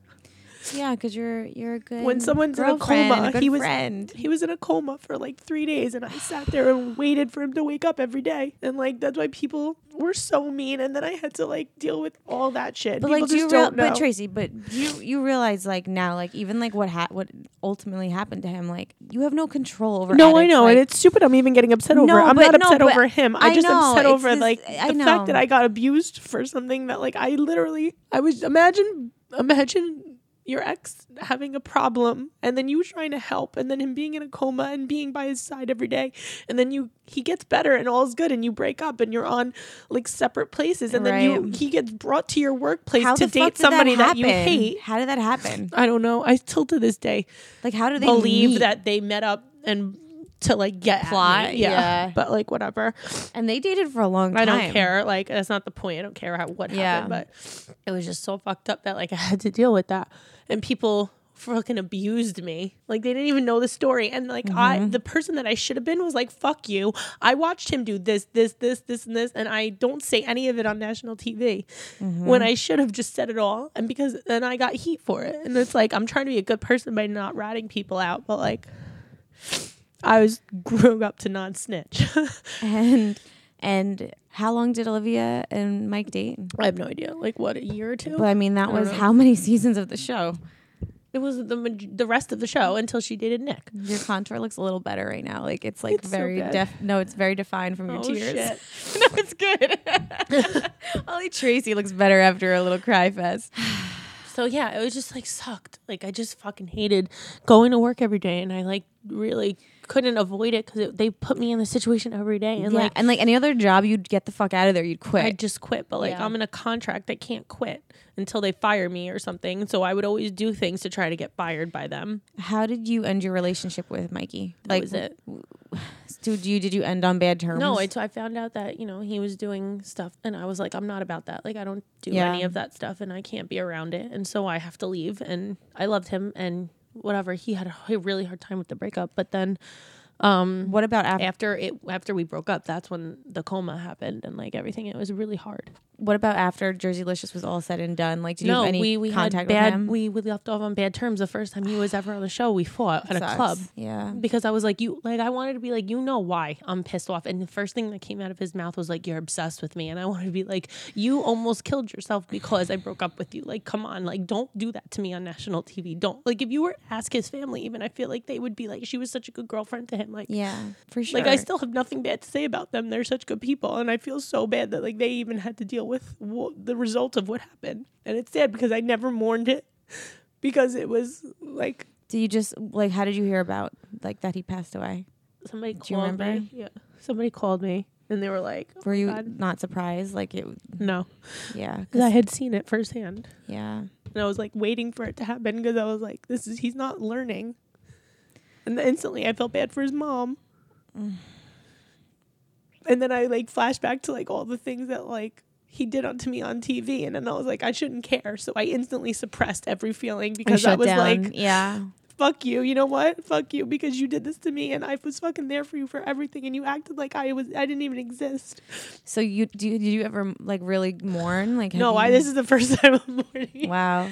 Yeah, because you're you're a good. When someone's in a coma, good he was friend. he was in a coma for like three days, and I sat there and waited for him to wake up every day, and like that's why people were so mean, and then I had to like deal with all that shit. But people like, do just you real- but Tracy, but you you realize like now, like even like what ha- what ultimately happened to him, like you have no control over. no, I know, like, and it's stupid. I'm even getting upset over. No, it. I'm but not upset but over him. I, I just know, upset over this- like the fact that. I got abused for something that like I literally I was imagine imagine your ex having a problem and then you trying to help and then him being in a coma and being by his side every day and then you he gets better and all's good and you break up and you're on like separate places and then you he gets brought to your workplace how to date somebody that, that, you hate How did that happen? I don't know I still to this day Like, how do they believe meet? that they met up and to like get. Plot, yeah. yeah. but like whatever And they dated for a long time. I don't care. Like that's not the point. I don't care how what Yeah. happened, but it was just so fucked up that like (laughs) I had to deal with that, and people fucking abused me. Like they didn't even know the story, and like I, Mm-hmm. the person that I should have been was like, "Fuck you." I watched him do this, this, this, this, and this, and I don't say any of it on national TV Mm-hmm. when I should have just said it all, and because then I got heat for it, and it's like I'm trying to be a good person by not ratting people out, but like. I was (laughs) grew up to not snitch. (laughs) And and how long did Olivia and Mike date? I have no idea. Like what, a year or two? But I mean, that I was know. how many (laughs) seasons of the show? It was the maj- the rest of the show until she dated Nick. Your contour looks a little better right now. Like it's like It's very good. def. No, it's very defined from your Oh, tears. shit. no, it's good. Only Tracy looks better after a little cry fest. (sighs) So yeah, it was just like sucked. Like I just fucking hated going to work every day, and I like really couldn't avoid it because they put me in the situation every day, and yeah, like and like any other job, you'd get the fuck out of there. You'd quit. I'd just quit. But like Yeah. I'm in a contract, I can't quit until they fire me or something. So I would always do things to try to get fired by them. How did you end your relationship with Mikey? That was it. (sighs) Did you did you end on bad terms? No, I, I found out that you know he was doing stuff, and I was like, I'm not about that. Like I don't do Yeah. any of that stuff, and I can't be around it, and so I have to leave. And I loved him, and whatever. He had a really hard time with the breakup, but then um What about after? after it after we broke up, that's when the coma happened, and like everything. It was really hard. What about after Jerseylicious was all said and done? Like, did you no, have any we we contact had bad. with him? We we left off on bad terms the first time he was ever on the show. We fought at a club. Yeah. because I was like, you like I wanted to be like, you know why I'm pissed off. And the first thing that came out of his mouth was like, you're obsessed with me. And I (laughs) wanted to be like, you almost killed yourself because I broke up with you. Like, come on, like don't do that to me on national TV. Don't like if you were to ask his family, even I feel like they would be like, she was such a good girlfriend to him. (laughs) Like, Yeah, for sure. like I still have nothing bad to say about them. They're such good people, and I feel so bad that like they even had to deal with wha- the result of what happened. And it's sad because I never mourned it (laughs) because it was like Did you just like? How did you hear about like that he passed away? somebody Do you called remember? me. Yeah, somebody called me, and they were like, oh Were you God. not surprised? Like it? No, Yeah. because I had seen it firsthand, Yeah. and I was like waiting for it to happen because I was like, this is he's not learning. And then instantly, I felt bad for his mom. Mm. And then I like flashed back to like all the things that like he did onto me on TV, and then I was like, I shouldn't care. So I instantly suppressed every feeling because I was down. like, yeah. fuck you. You know what? Fuck you because you did this to me, and I was fucking there for you for everything, and you acted like I was I didn't even exist. So you do? you- Did you ever like really mourn? Like No, I this is the first (laughs) time I'm mourning. Wow.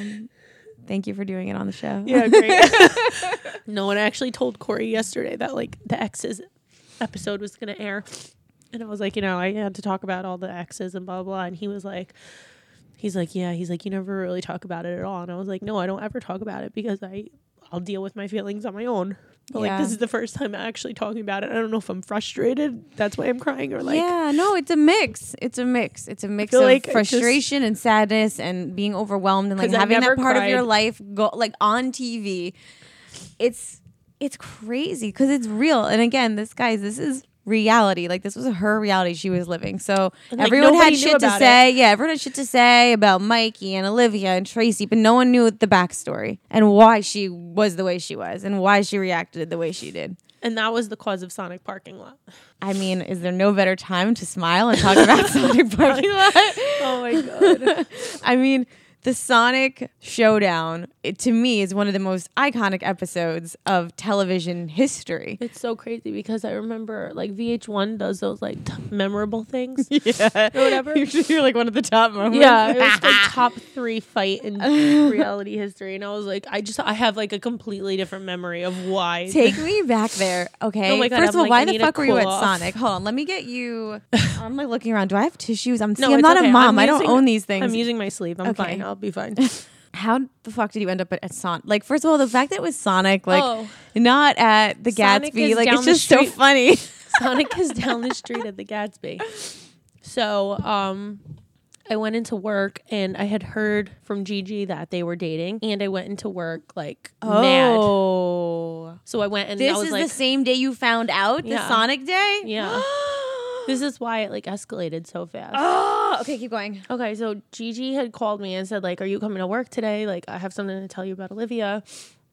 Thank you for doing it on the show. Yeah, great. (laughs) (laughs) no one actually told Corey yesterday that like the exes episode was gonna air, and I was like, you know, I had to talk about all the exes and blah blah, blah. and he was like. He's like, yeah. He's like, you never really talk about it at all, and I was like, no, I don't ever talk about it because I, I'll deal with my feelings on my own. But like, this is the first time I'm actually talking about it. I don't know if I'm frustrated. That's why I'm crying, or like, yeah, no, it's a mix. It's a mix. It's a mix of like I just- frustration and sadness and being overwhelmed and like having that part of your life go like on TV. It's it's crazy because it's real. And again, this guys, this is reality. Like this was her reality she was living. So like, everyone had shit to say. Yeah, everyone had shit to say about Mikey and Olivia and Tracy, but no one knew the backstory and why she was the way she was and why she reacted the way she did. and that was the cause of Sonic parking lot. I mean, is there no better time to smile and talk about (laughs) Sonic parking lot? Oh my god. (laughs) I mean, the Sonic showdown, it, to me, is one of the most iconic episodes of television history. It's so crazy because I remember like VH1 does those like t- memorable things. (laughs) Yeah. Or whatever. (laughs) You're like one of the top moments. Yeah, it was like (laughs) top three fight in reality history, and I was like, I just I have like a completely different memory of why. Take me back there, okay? Oh my God, First I'm of all, like, why I the fuck were you at off. Sonic? Hold on, let me get you. I'm like looking around. Do I have tissues? I'm, see, No, I'm not okay. a mom. I'm I don't own these things. I'm using my sleeve. I'm Okay. fine. I'll be fine. (laughs) How the fuck did you end up at, Sonic? Like, first of all, the fact that it was Sonic, like, Oh. not at the Sonic Gatsby, like, it's just so funny. (laughs) Sonic is down the (laughs) street at the Gatsby. So, um, I went into work and I had heard from Gigi that they were dating, and I went into work like mad. Oh. So I went and This I was is like, the same day you found out the Sonic day? yeah. (gasps) (gasps) this is why it like escalated so fast. Oh, okay, keep going. Okay, so Gigi had called me and said, like, are you coming to work today? Like, I have something to tell you about Olivia.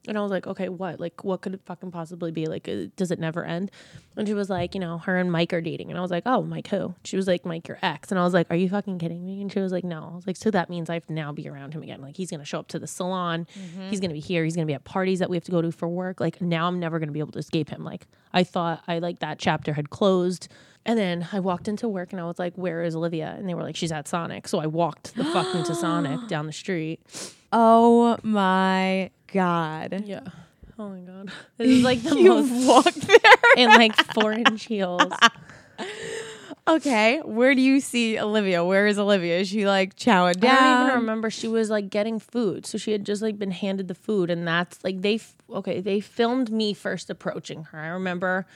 And I was like, okay, what? Like, what could it fucking possibly be? Like, uh, does it never end? And she was like, you know, her and Mike are dating. And I was like, oh, Mike who? She was like, Mike, your ex. And I was like, are you fucking kidding me? And she was like, no. I was like, so that means I have to now be around him again. Like, he's going to show up to the salon. He's going to be here. He's going to be at parties that we have to go to for work. Like, now I'm never going to be able to escape him. Like, I thought I, like, that chapter had closed. And then I walked into work and I was like, where is Olivia? And they were like, she's at Sonic. So I walked the fuck into Sonic (gasps) down the street. Oh my god. Yeah. Oh my God. (laughs) This is like the You most walked there. in like four inch heels. (laughs) Okay, where do you see Olivia? Where is Olivia? Is she like chowing down? I don't even remember. She was like getting food. So she had just like been handed the food. And that's like they, f- okay, they filmed me first approaching her. I remember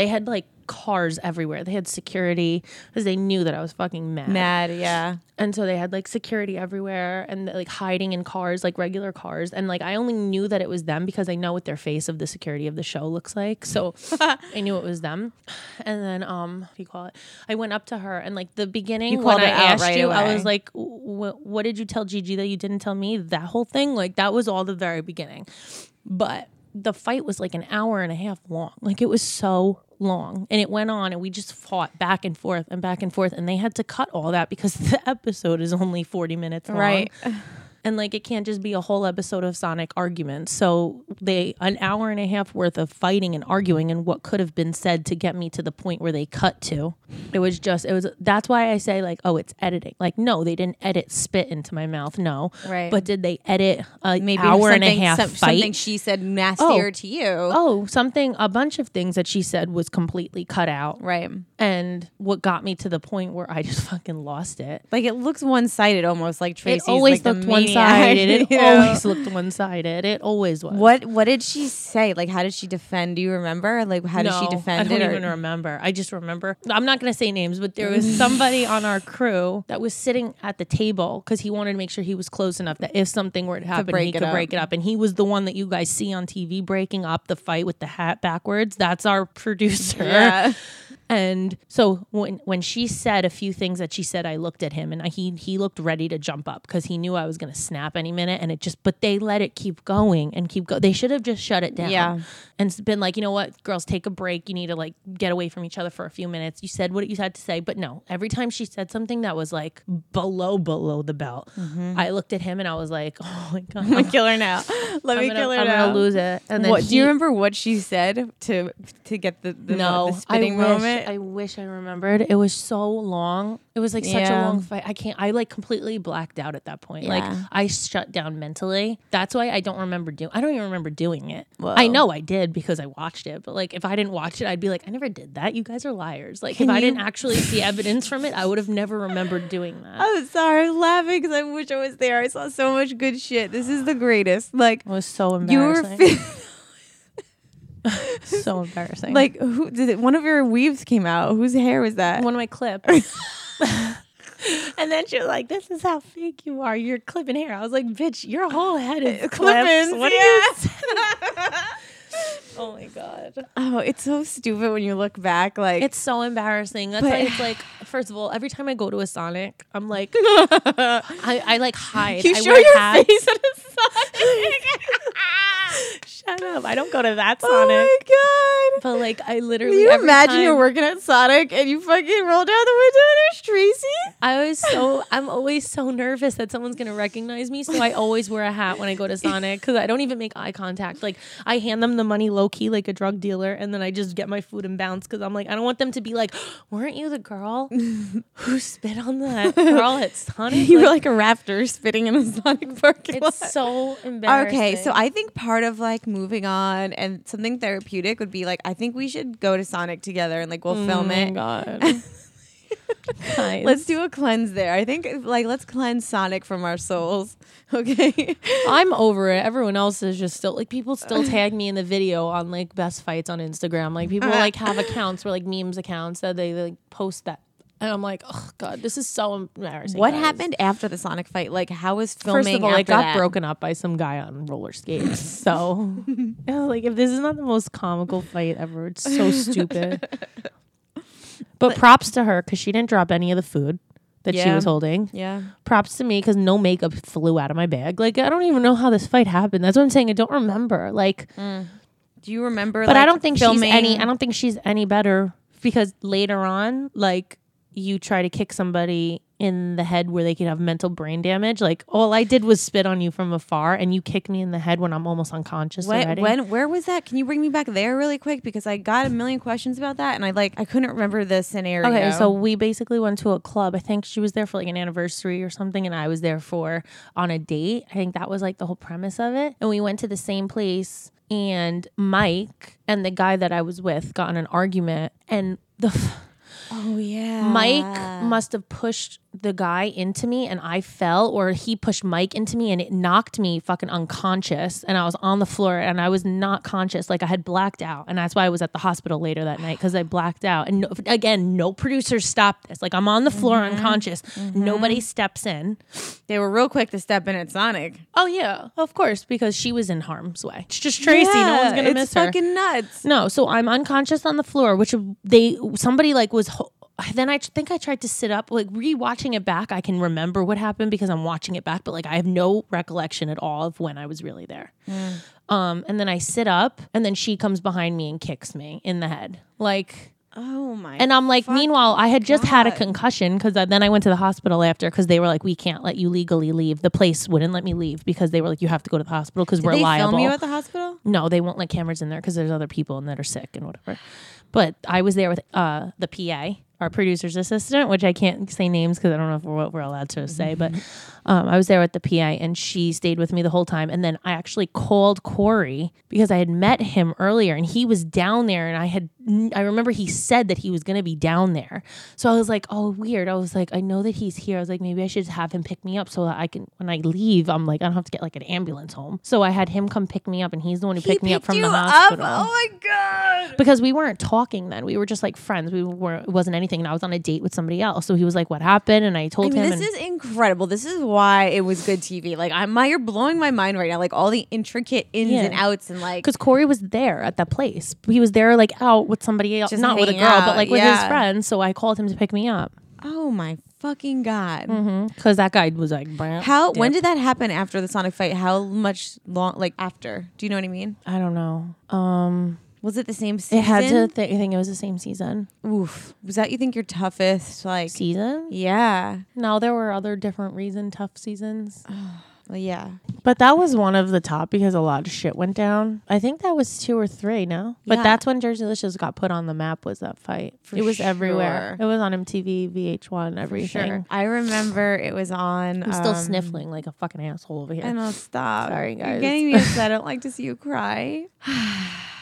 They had like cars everywhere. They had security because they knew that I was fucking mad. Mad, yeah. And so they had like security everywhere and like hiding in cars, like regular cars. And like I only knew that it was them because I know what their face of the security of the show looks like. So (laughs) I knew it was them. And then um, what do you call it? I went up to her and like the beginning You when I asked right you, I was like, "What did you tell Gigi that you didn't tell me?" That whole thing, like that was all the very beginning. But the fight was like an hour and a half long. Like it was so long. And it went on and we just fought back and forth and back and forth. And they had to cut all that because (laughs) the episode is only 40 minutes long. Right. And like it can't just be a whole episode of Sonic arguments. So they an hour and a half worth of fighting and arguing and what could have been said to get me to the point where they cut to. It was just it was that's why I say like, oh, it's editing. Like, no, they didn't edit spit into my mouth. No. Right. But did they edit a Maybe hour and a half some- fight? Something she said nastier oh. to you. Oh, something, a bunch of things that she said was completely cut out. Right. And what got me to the point where I just (laughs) fucking lost it. Like it looks one sided almost like Tracy's it always like looked one sided. (laughs) It always looked one sided. It always was. What what did she say? Like how did she defend? Do you remember? Like how did she No, defend I don't it? or- even remember. I just remember. I'm not going to say names, but there was (laughs) somebody on our crew that was sitting at the table because he wanted to make sure he was close enough that if something were to happen, he could up. break it up. And he was the one that you guys see on TV breaking up the fight with the hat backwards. That's our producer. Yeah. (laughs) And so when when she said a few things that she said, I looked at him and I, he he looked ready to jump up because he knew I was going to snap any minute. And it just, but they let it keep going and keep go. They should have just shut it down. Yeah. and been like, you know what, girls, take a break. You need to like get away from each other for a few minutes. You said what you had to say, but no. Every time she said something that was like below below the belt, mm-hmm. I looked at him and I was like, oh my (laughs) god, I'm gonna kill her now. (laughs) Let I'm me gonna, kill her I'm now. gonna lose it. And then what, do you remember what she said to to get the, the, no, the spitting I moment? I wish I remembered. It was so long. It was like such a long fight. I can't. I like completely blacked out at that point. Like I shut down mentally. That's why I don't remember doing. I don't even remember doing it. I know I did because I watched it. But like if I didn't watch it, I'd be like, I never did that. You guys are liars. Like Can if I didn't actually see evidence from it, I would have never remembered doing that. I'm sorry, I'm laughing because I wish I was there. I saw so much good shit. This is the greatest. Like It was so you were embarrassing. (laughs) so (laughs) embarrassing. like who did it, one of your weaves came out. Whose hair was that? one of my clips. (laughs) and then she was like, "This is how fake you are. You're clipping hair." I was like, "Bitch, your whole head is clips. Clip-ins, What yeah. are you?" Oh my god, Oh, it's so stupid when you look back. Like it's so embarrassing. That's But- why it's like, first of all, every time I go to a Sonic, I'm like, (laughs) I, I like hide. you I show your hats. face at a Sonic. (laughs) Shut up! I don't go to that Sonic. oh my god. But like, I Can literally. you every imagine you're working at Sonic and you fucking roll down the window and there's Tracy? I was so I'm always so nervous that someone's gonna recognize me, so I always wear a hat when I go to Sonic because I don't even make eye contact. Like I hand them the money low key like a drug dealer, and then I just get my food and bounce because I'm like I don't want them to be like, weren't you the girl who spit on that girl at Sonic? (laughs) You were like a raptor spitting in a Sonic parking lot. it's so embarrassing. Okay, so I think part of like moving on and something therapeutic would be like I think we should go to Sonic together and like we'll film mm, it. Oh my God. (laughs) Let's do a cleanse there. I think like let's cleanse Sonic from our souls. (laughs) Okay. I'm over it. Everyone else is just still like people still tag me in the video on like best fights on Instagram. Like people like have uh-huh. accounts where like memes accounts that they like post that. And I'm like, oh god, this is so embarrassing. what guys." happened after the Sonic fight? Like how was filming First of all, I got that? broken up by some guy on roller skates. (laughs) So, (laughs) like, if this is not the most comical fight ever, it's so stupid. But props to her because she didn't drop any of the food that she was holding. Yeah. Props to me because no makeup flew out of my bag. Like I don't even know how this fight happened. That's what I'm saying. I don't remember. Like, hmm. Do you remember but I don't think filming she's any. I don't think she's any better because later on, like you try to kick somebody in the head where they could have mental brain damage. Like all I did was spit on you from afar, and you kicked me in the head when I'm almost unconscious When, already. when where was that? Can you bring me back there really quick because I got a million questions about that and I like I couldn't remember the scenario. Okay, so we basically went to a club. I think she was there for like an anniversary or something, and I was there for on a date. I think that was like the whole premise of it. And we went to the same place, and Mike and the guy that I was with got in an argument, and the. Oh yeah. Mike must have pushed the guy into me and I fell, or he pushed Mike into me and it knocked me fucking unconscious. And I was on the floor and I was not conscious. Like I had blacked out. And that's why I was at the hospital later that night because I blacked out. And no, again, no producers stopped this. Like I'm on the floor mm-hmm. unconscious. Mm-hmm. Nobody steps in. They were real quick to step in at Sonic. Oh, yeah, of course, because she was in harm's way. It's just Tracy. no one's going to miss her. fucking nuts. No, so I'm unconscious on the floor, which they somebody like was. Then I think I tried to sit up. Like rewatching it back, I can remember what happened because I'm watching it back, but like I have no recollection at all of when I was really there. Um, and then I sit up, and then she comes behind me and kicks me in the head, like. Oh my. And I'm like, meanwhile, I had just had a concussion because then I went to the hospital after because they were like, we can't let you legally leave. The place wouldn't let me leave because they were like, you have to go to the hospital because we're they liable. film you at the hospital? No, they won't let cameras in there because there's other people and that are sick and whatever. But I was there with uh, the PA, our producer's assistant, which I can't say names because I don't know if we're, what we're allowed to say. But um, I was there with the PI and she stayed with me the whole time. And then I actually called Corey because I had met him earlier, and he was down there, and I had I remember he said that he was going to be down there. So I was like, oh, weird. I was like, I know that he's here. I was like, maybe I should have him pick me up so that I can, when I leave, I'm like, I don't have to get like an ambulance home. So I had him come pick me up, and he's the one who picked me up from the up? hospital Oh my god. because we weren't talking then. We were just like friends. We were it wasn't anything. And I was on a date with somebody else. So he was like, "What happened?" And I I told mean, him. this and is incredible. This is why it was good TV. Like, I'm, my, you're blowing my mind right now. Like all the intricate ins Yeah. and outs and like. because Corey was there at that place. He was there like out with somebody else, Just not with a hanging girl, out, but like with his yeah. friends. So I called him to pick me up Oh my fucking god. because that guy was like, "Brr, How? When did that happen after the Sonic fight? How much long? Like after? Do you know what I mean? I don't know. Um, Was it the same season? it had to. Th- I think it was the same season. Oof. Was that you think your toughest? Like. Season? Yeah. No, there were other different reason tough seasons. (sighs) (sighs) (sighs) Well, yeah. But that was one of the top because a lot of shit went down. I think that was two or three, no? But Yeah. that's when Jerseylicious got put on the map was that fight. For it was everywhere. It was on MTV, VH1, everything. Sure. I remember it was on. I'm still um, sniffling like a fucking asshole over here. I know. Stop. Sorry, guys. You're getting me upset. I don't (laughs) like to see you cry. (sighs) (sighs) (sighs)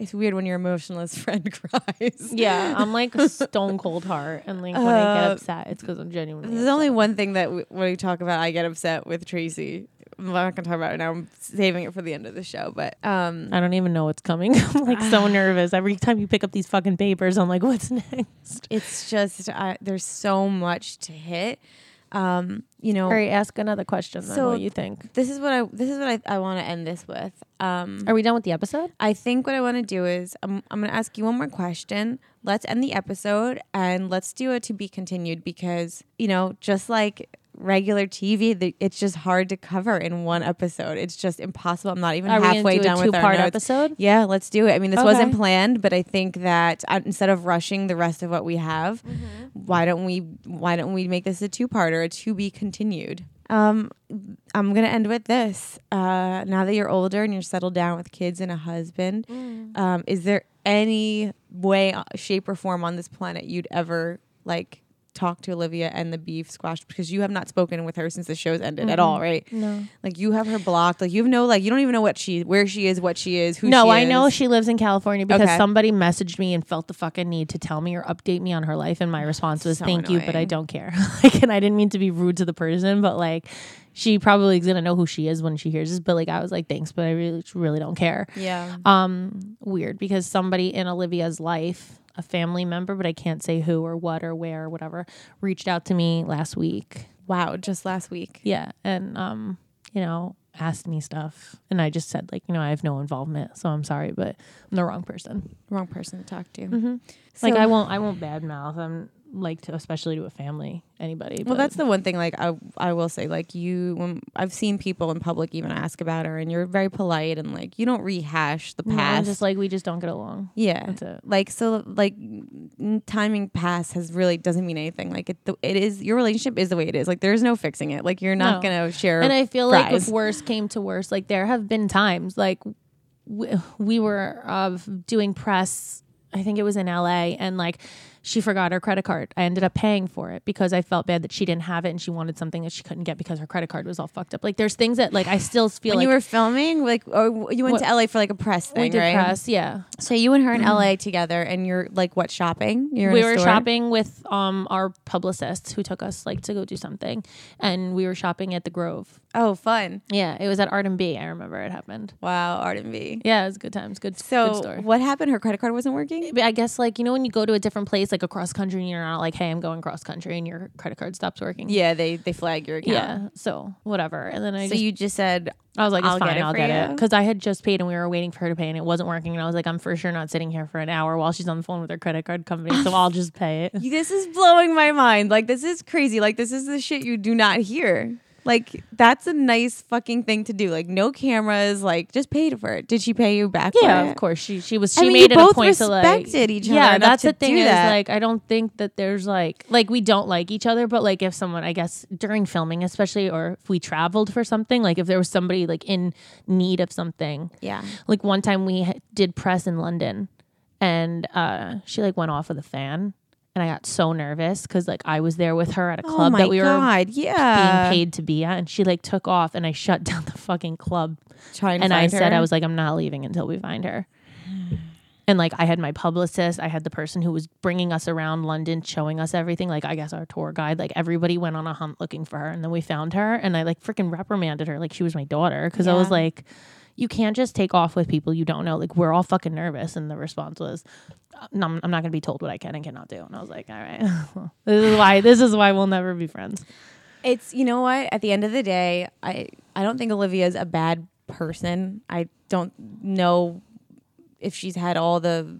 it's weird when your emotionless (laughs) friend cries. Yeah, I'm like a stone (laughs) cold heart. And like when I get Uh, upset, it's because I'm genuinely There's only one thing that w- when we talk about, I get upset with Tracy. I'm not gonna talk about it now. I'm saving it for the end of the show. But um, I don't even know what's coming. (laughs) I'm like so (sighs) nervous. Every time you pick up these fucking papers, I'm like, what's next? it's just uh, there's so much to hit. Um, you know, All right, ask another question then. So- what you think? this is what I this is what I, I want to end this with. Um, Are we done with the episode? I think what I want to do is I'm, I'm going to ask you one more question. Let's end the episode and let's do it to be continued because, you know, just like regular TV, it's just hard to cover in one episode. It's just impossible. I'm not even Are halfway do done with our two-part notes. episode? Yeah, let's do it. I mean, this wasn't planned, but I think that uh, instead of rushing the rest of what we have, Mm-hmm. why don't we why don't we make this a two-parter, a to be continued? Um, I'm gonna end with this. Uh, now that you're older and you're settled down with kids and a husband, Mm. um, is there any way, uh, shape, or form on this planet you'd ever like talk to Olivia and the beef squash because you have not spoken with her since the show's ended at all, right? No. Like you have her blocked. Like you have no like you don't even know what she, where she is, what she is, who. no, I know she lives in California because Okay. somebody messaged me and felt the fucking need to tell me or update me on her life, and my response was So "Thank you, but I don't care." (laughs) like, and I didn't mean to be rude to the person, but like, she probably is gonna know who she is when she hears this. But like, I was like, "Thanks, but I really, really don't care." Yeah. Um, weird because somebody in Olivia's life, a family member, but I can't say who or what or where or whatever, reached out to me last week. Wow. Just last week. Yeah, and um, you know, asked me stuff, and I just said like, you know, I have no involvement, so I'm sorry, but I'm the wrong person. Wrong person to talk to. Mm-hmm. like I won't, I won't badmouth. I'm like to, especially to a family, anybody. Well, but- that's the one thing. Like I, I will say, like you, when I've seen people in public even ask about her, and you're very polite and like you don't rehash the No, past. just like we just don't get along. yeah, That's it. like so, like timing past has really doesn't mean anything. Like it, it is your relationship is the way it is. Like there's no fixing it. Like you're not No. gonna share. And I feel like if worse came to worse, like there have been times like we, we were uh, doing press. I think it was in LA, and like she forgot her credit card. I ended up paying for it because I felt bad that she didn't have it and she wanted something that she couldn't get because her credit card was all fucked up. Like there's things that like I still (sighs) feel when like you were filming, like, or you went What- to LA for like a press thing, we did right? press, yeah. So you and her in (clears throat) LA together, and you're like what shopping? You're we were store? shopping with um our publicists who took us like to go do something, and we were shopping at the Grove. Oh, fun! Yeah, it was at Art and B. I remember it happened. Wow, Art and V. Yeah, it was good times. Good. So good story. what happened? Her credit card wasn't working. I guess like you know when you go to a different place like across country and you're not like hey I'm going cross country and your credit card stops working. Yeah, they they flag your account. Yeah. So whatever. And then I So just you just said I was like, it's I'll fine, get it I'll get it. Because I had just paid and we were waiting for her to pay and it wasn't working. And I was like, I'm for sure not sitting here for an hour while she's on the phone with her credit card company. So I'll just pay it. (laughs) this is blowing my mind. Like this is crazy. Like this is the shit you do not hear. Like that's a nice fucking thing to do. Like no cameras. Like just paid for it. Did she pay you back? Yeah, for it? of course. She she was I she mean, made it a both point to like respected each other Yeah, that's the thing is that. like I don't think that there's like like we don't like each other, but like if someone I guess during filming especially or if we traveled for something, like if there was somebody like in need of something. Yeah. Like one time we did press in London and uh she like went off with a fan and I got so nervous cuz like I was there with her at a Oh club my that we were god. being paid to be at and she like took off and I shut (laughs) down the fucking club Trying to and I find said her. I was like, I'm not leaving until we find her. And like I had my publicist, I had the person who was bringing us around London, showing us everything. Like I guess our tour guide, like everybody went on a hunt looking for her, and then we found her, and I like freaking reprimanded her like she was my daughter because I was like, you can't just take off with people you don't know. Like we're all fucking nervous, and the response was, no, I'm I'm not gonna be told what I can and cannot do. And I was like, all right, (laughs) this is why this is why we'll never be friends. It's you know what? At the end of the day, I I don't think Olivia is a bad person. I don't know if she's had all the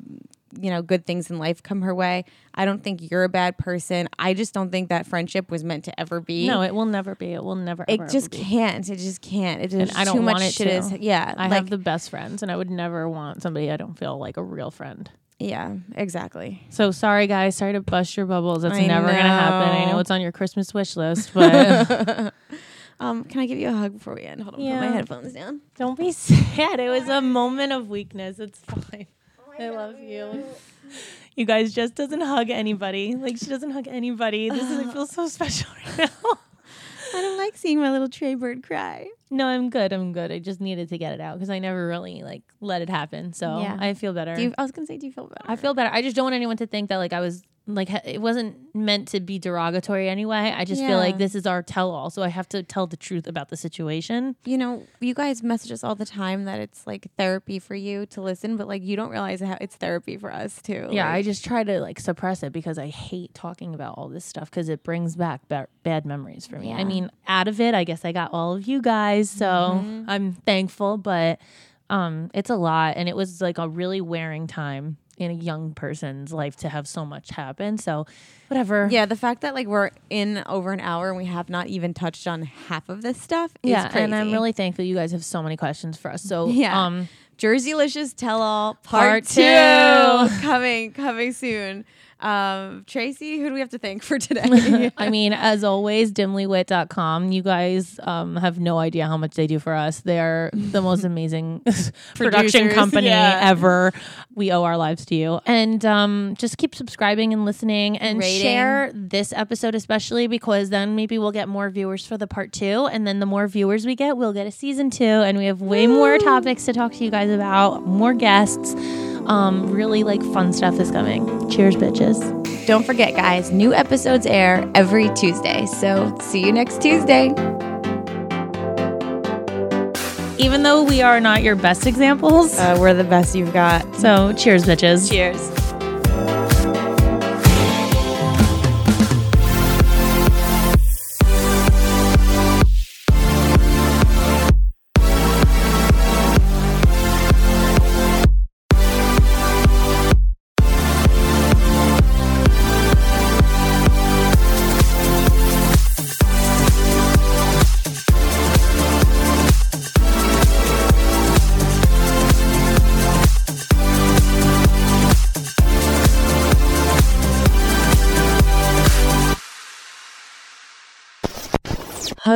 you know good things in life come her way. I don't think you're a bad person. I just don't think that friendship was meant to ever be. No, it will never be. It will never. it ever, just ever can't. It just can't. It is I don't too much want it shit to. is yeah. I like, have the best friends, and I would never want somebody I don't feel like a real friend. yeah exactly. So sorry, guys. Sorry to bust your bubbles. That's I never gonna happen. I know. know it's on your Christmas wish list, but (laughs) Um, can I give you a hug before we end? Hold on, put my headphones down. don't be (laughs) sad. It was a moment of weakness. It's fine. I love you. You guys just doesn't hug anybody. Like she doesn't hug anybody. This is I feel so (sighs) special right now. I don't like seeing my little tray bird cry. No, I'm good. I'm good. I just needed to get it out because I never really like let it happen. So Yeah. I feel better. Do you, I was gonna say, do you feel better? I feel better. I just don't want anyone to think that like I was like it wasn't meant to be derogatory anyway. I just feel like this is our tell all, so I have to tell the truth about the situation. you know, you guys message us all the time that it's like therapy for you to listen, but like you don't realize how it's therapy for us too. Yeah, I just try to like suppress it because I hate talking about all this stuff because it brings back ba- bad memories for me. I mean, out of it, I guess I got all of you guys, so I'm thankful, but um it's a lot and it was like a really wearing time in a young person's life to have so much happen. So whatever. yeah, the fact that like we're in over an hour and we have not even touched on half of this stuff is yeah, crazy. and I'm really thankful you guys have so many questions for us. So Yeah. um Jerseylicious Tell All Part, Part two. two. coming coming soon. Um, Tracy, who do we have to thank for today? (laughs) I mean, as always, dimlywit.com. You guys um, have no idea how much they do for us. They're the most (laughs) amazing (laughs) production company yeah. ever. We owe our lives to you. And um, just keep subscribing and listening and Rating. share this episode, especially because then maybe we'll get more viewers for the part two. And then the more viewers we get, we'll get a season two. And we have way more topics to talk to you guys about, more guests. Um, really like fun stuff is coming. Cheers, bitches. Don't forget, guys, new episodes air every Tuesday. So see you next Tuesday. Even though we are not your best examples. Uh, we're the best you've got. So, cheers, bitches. Cheers.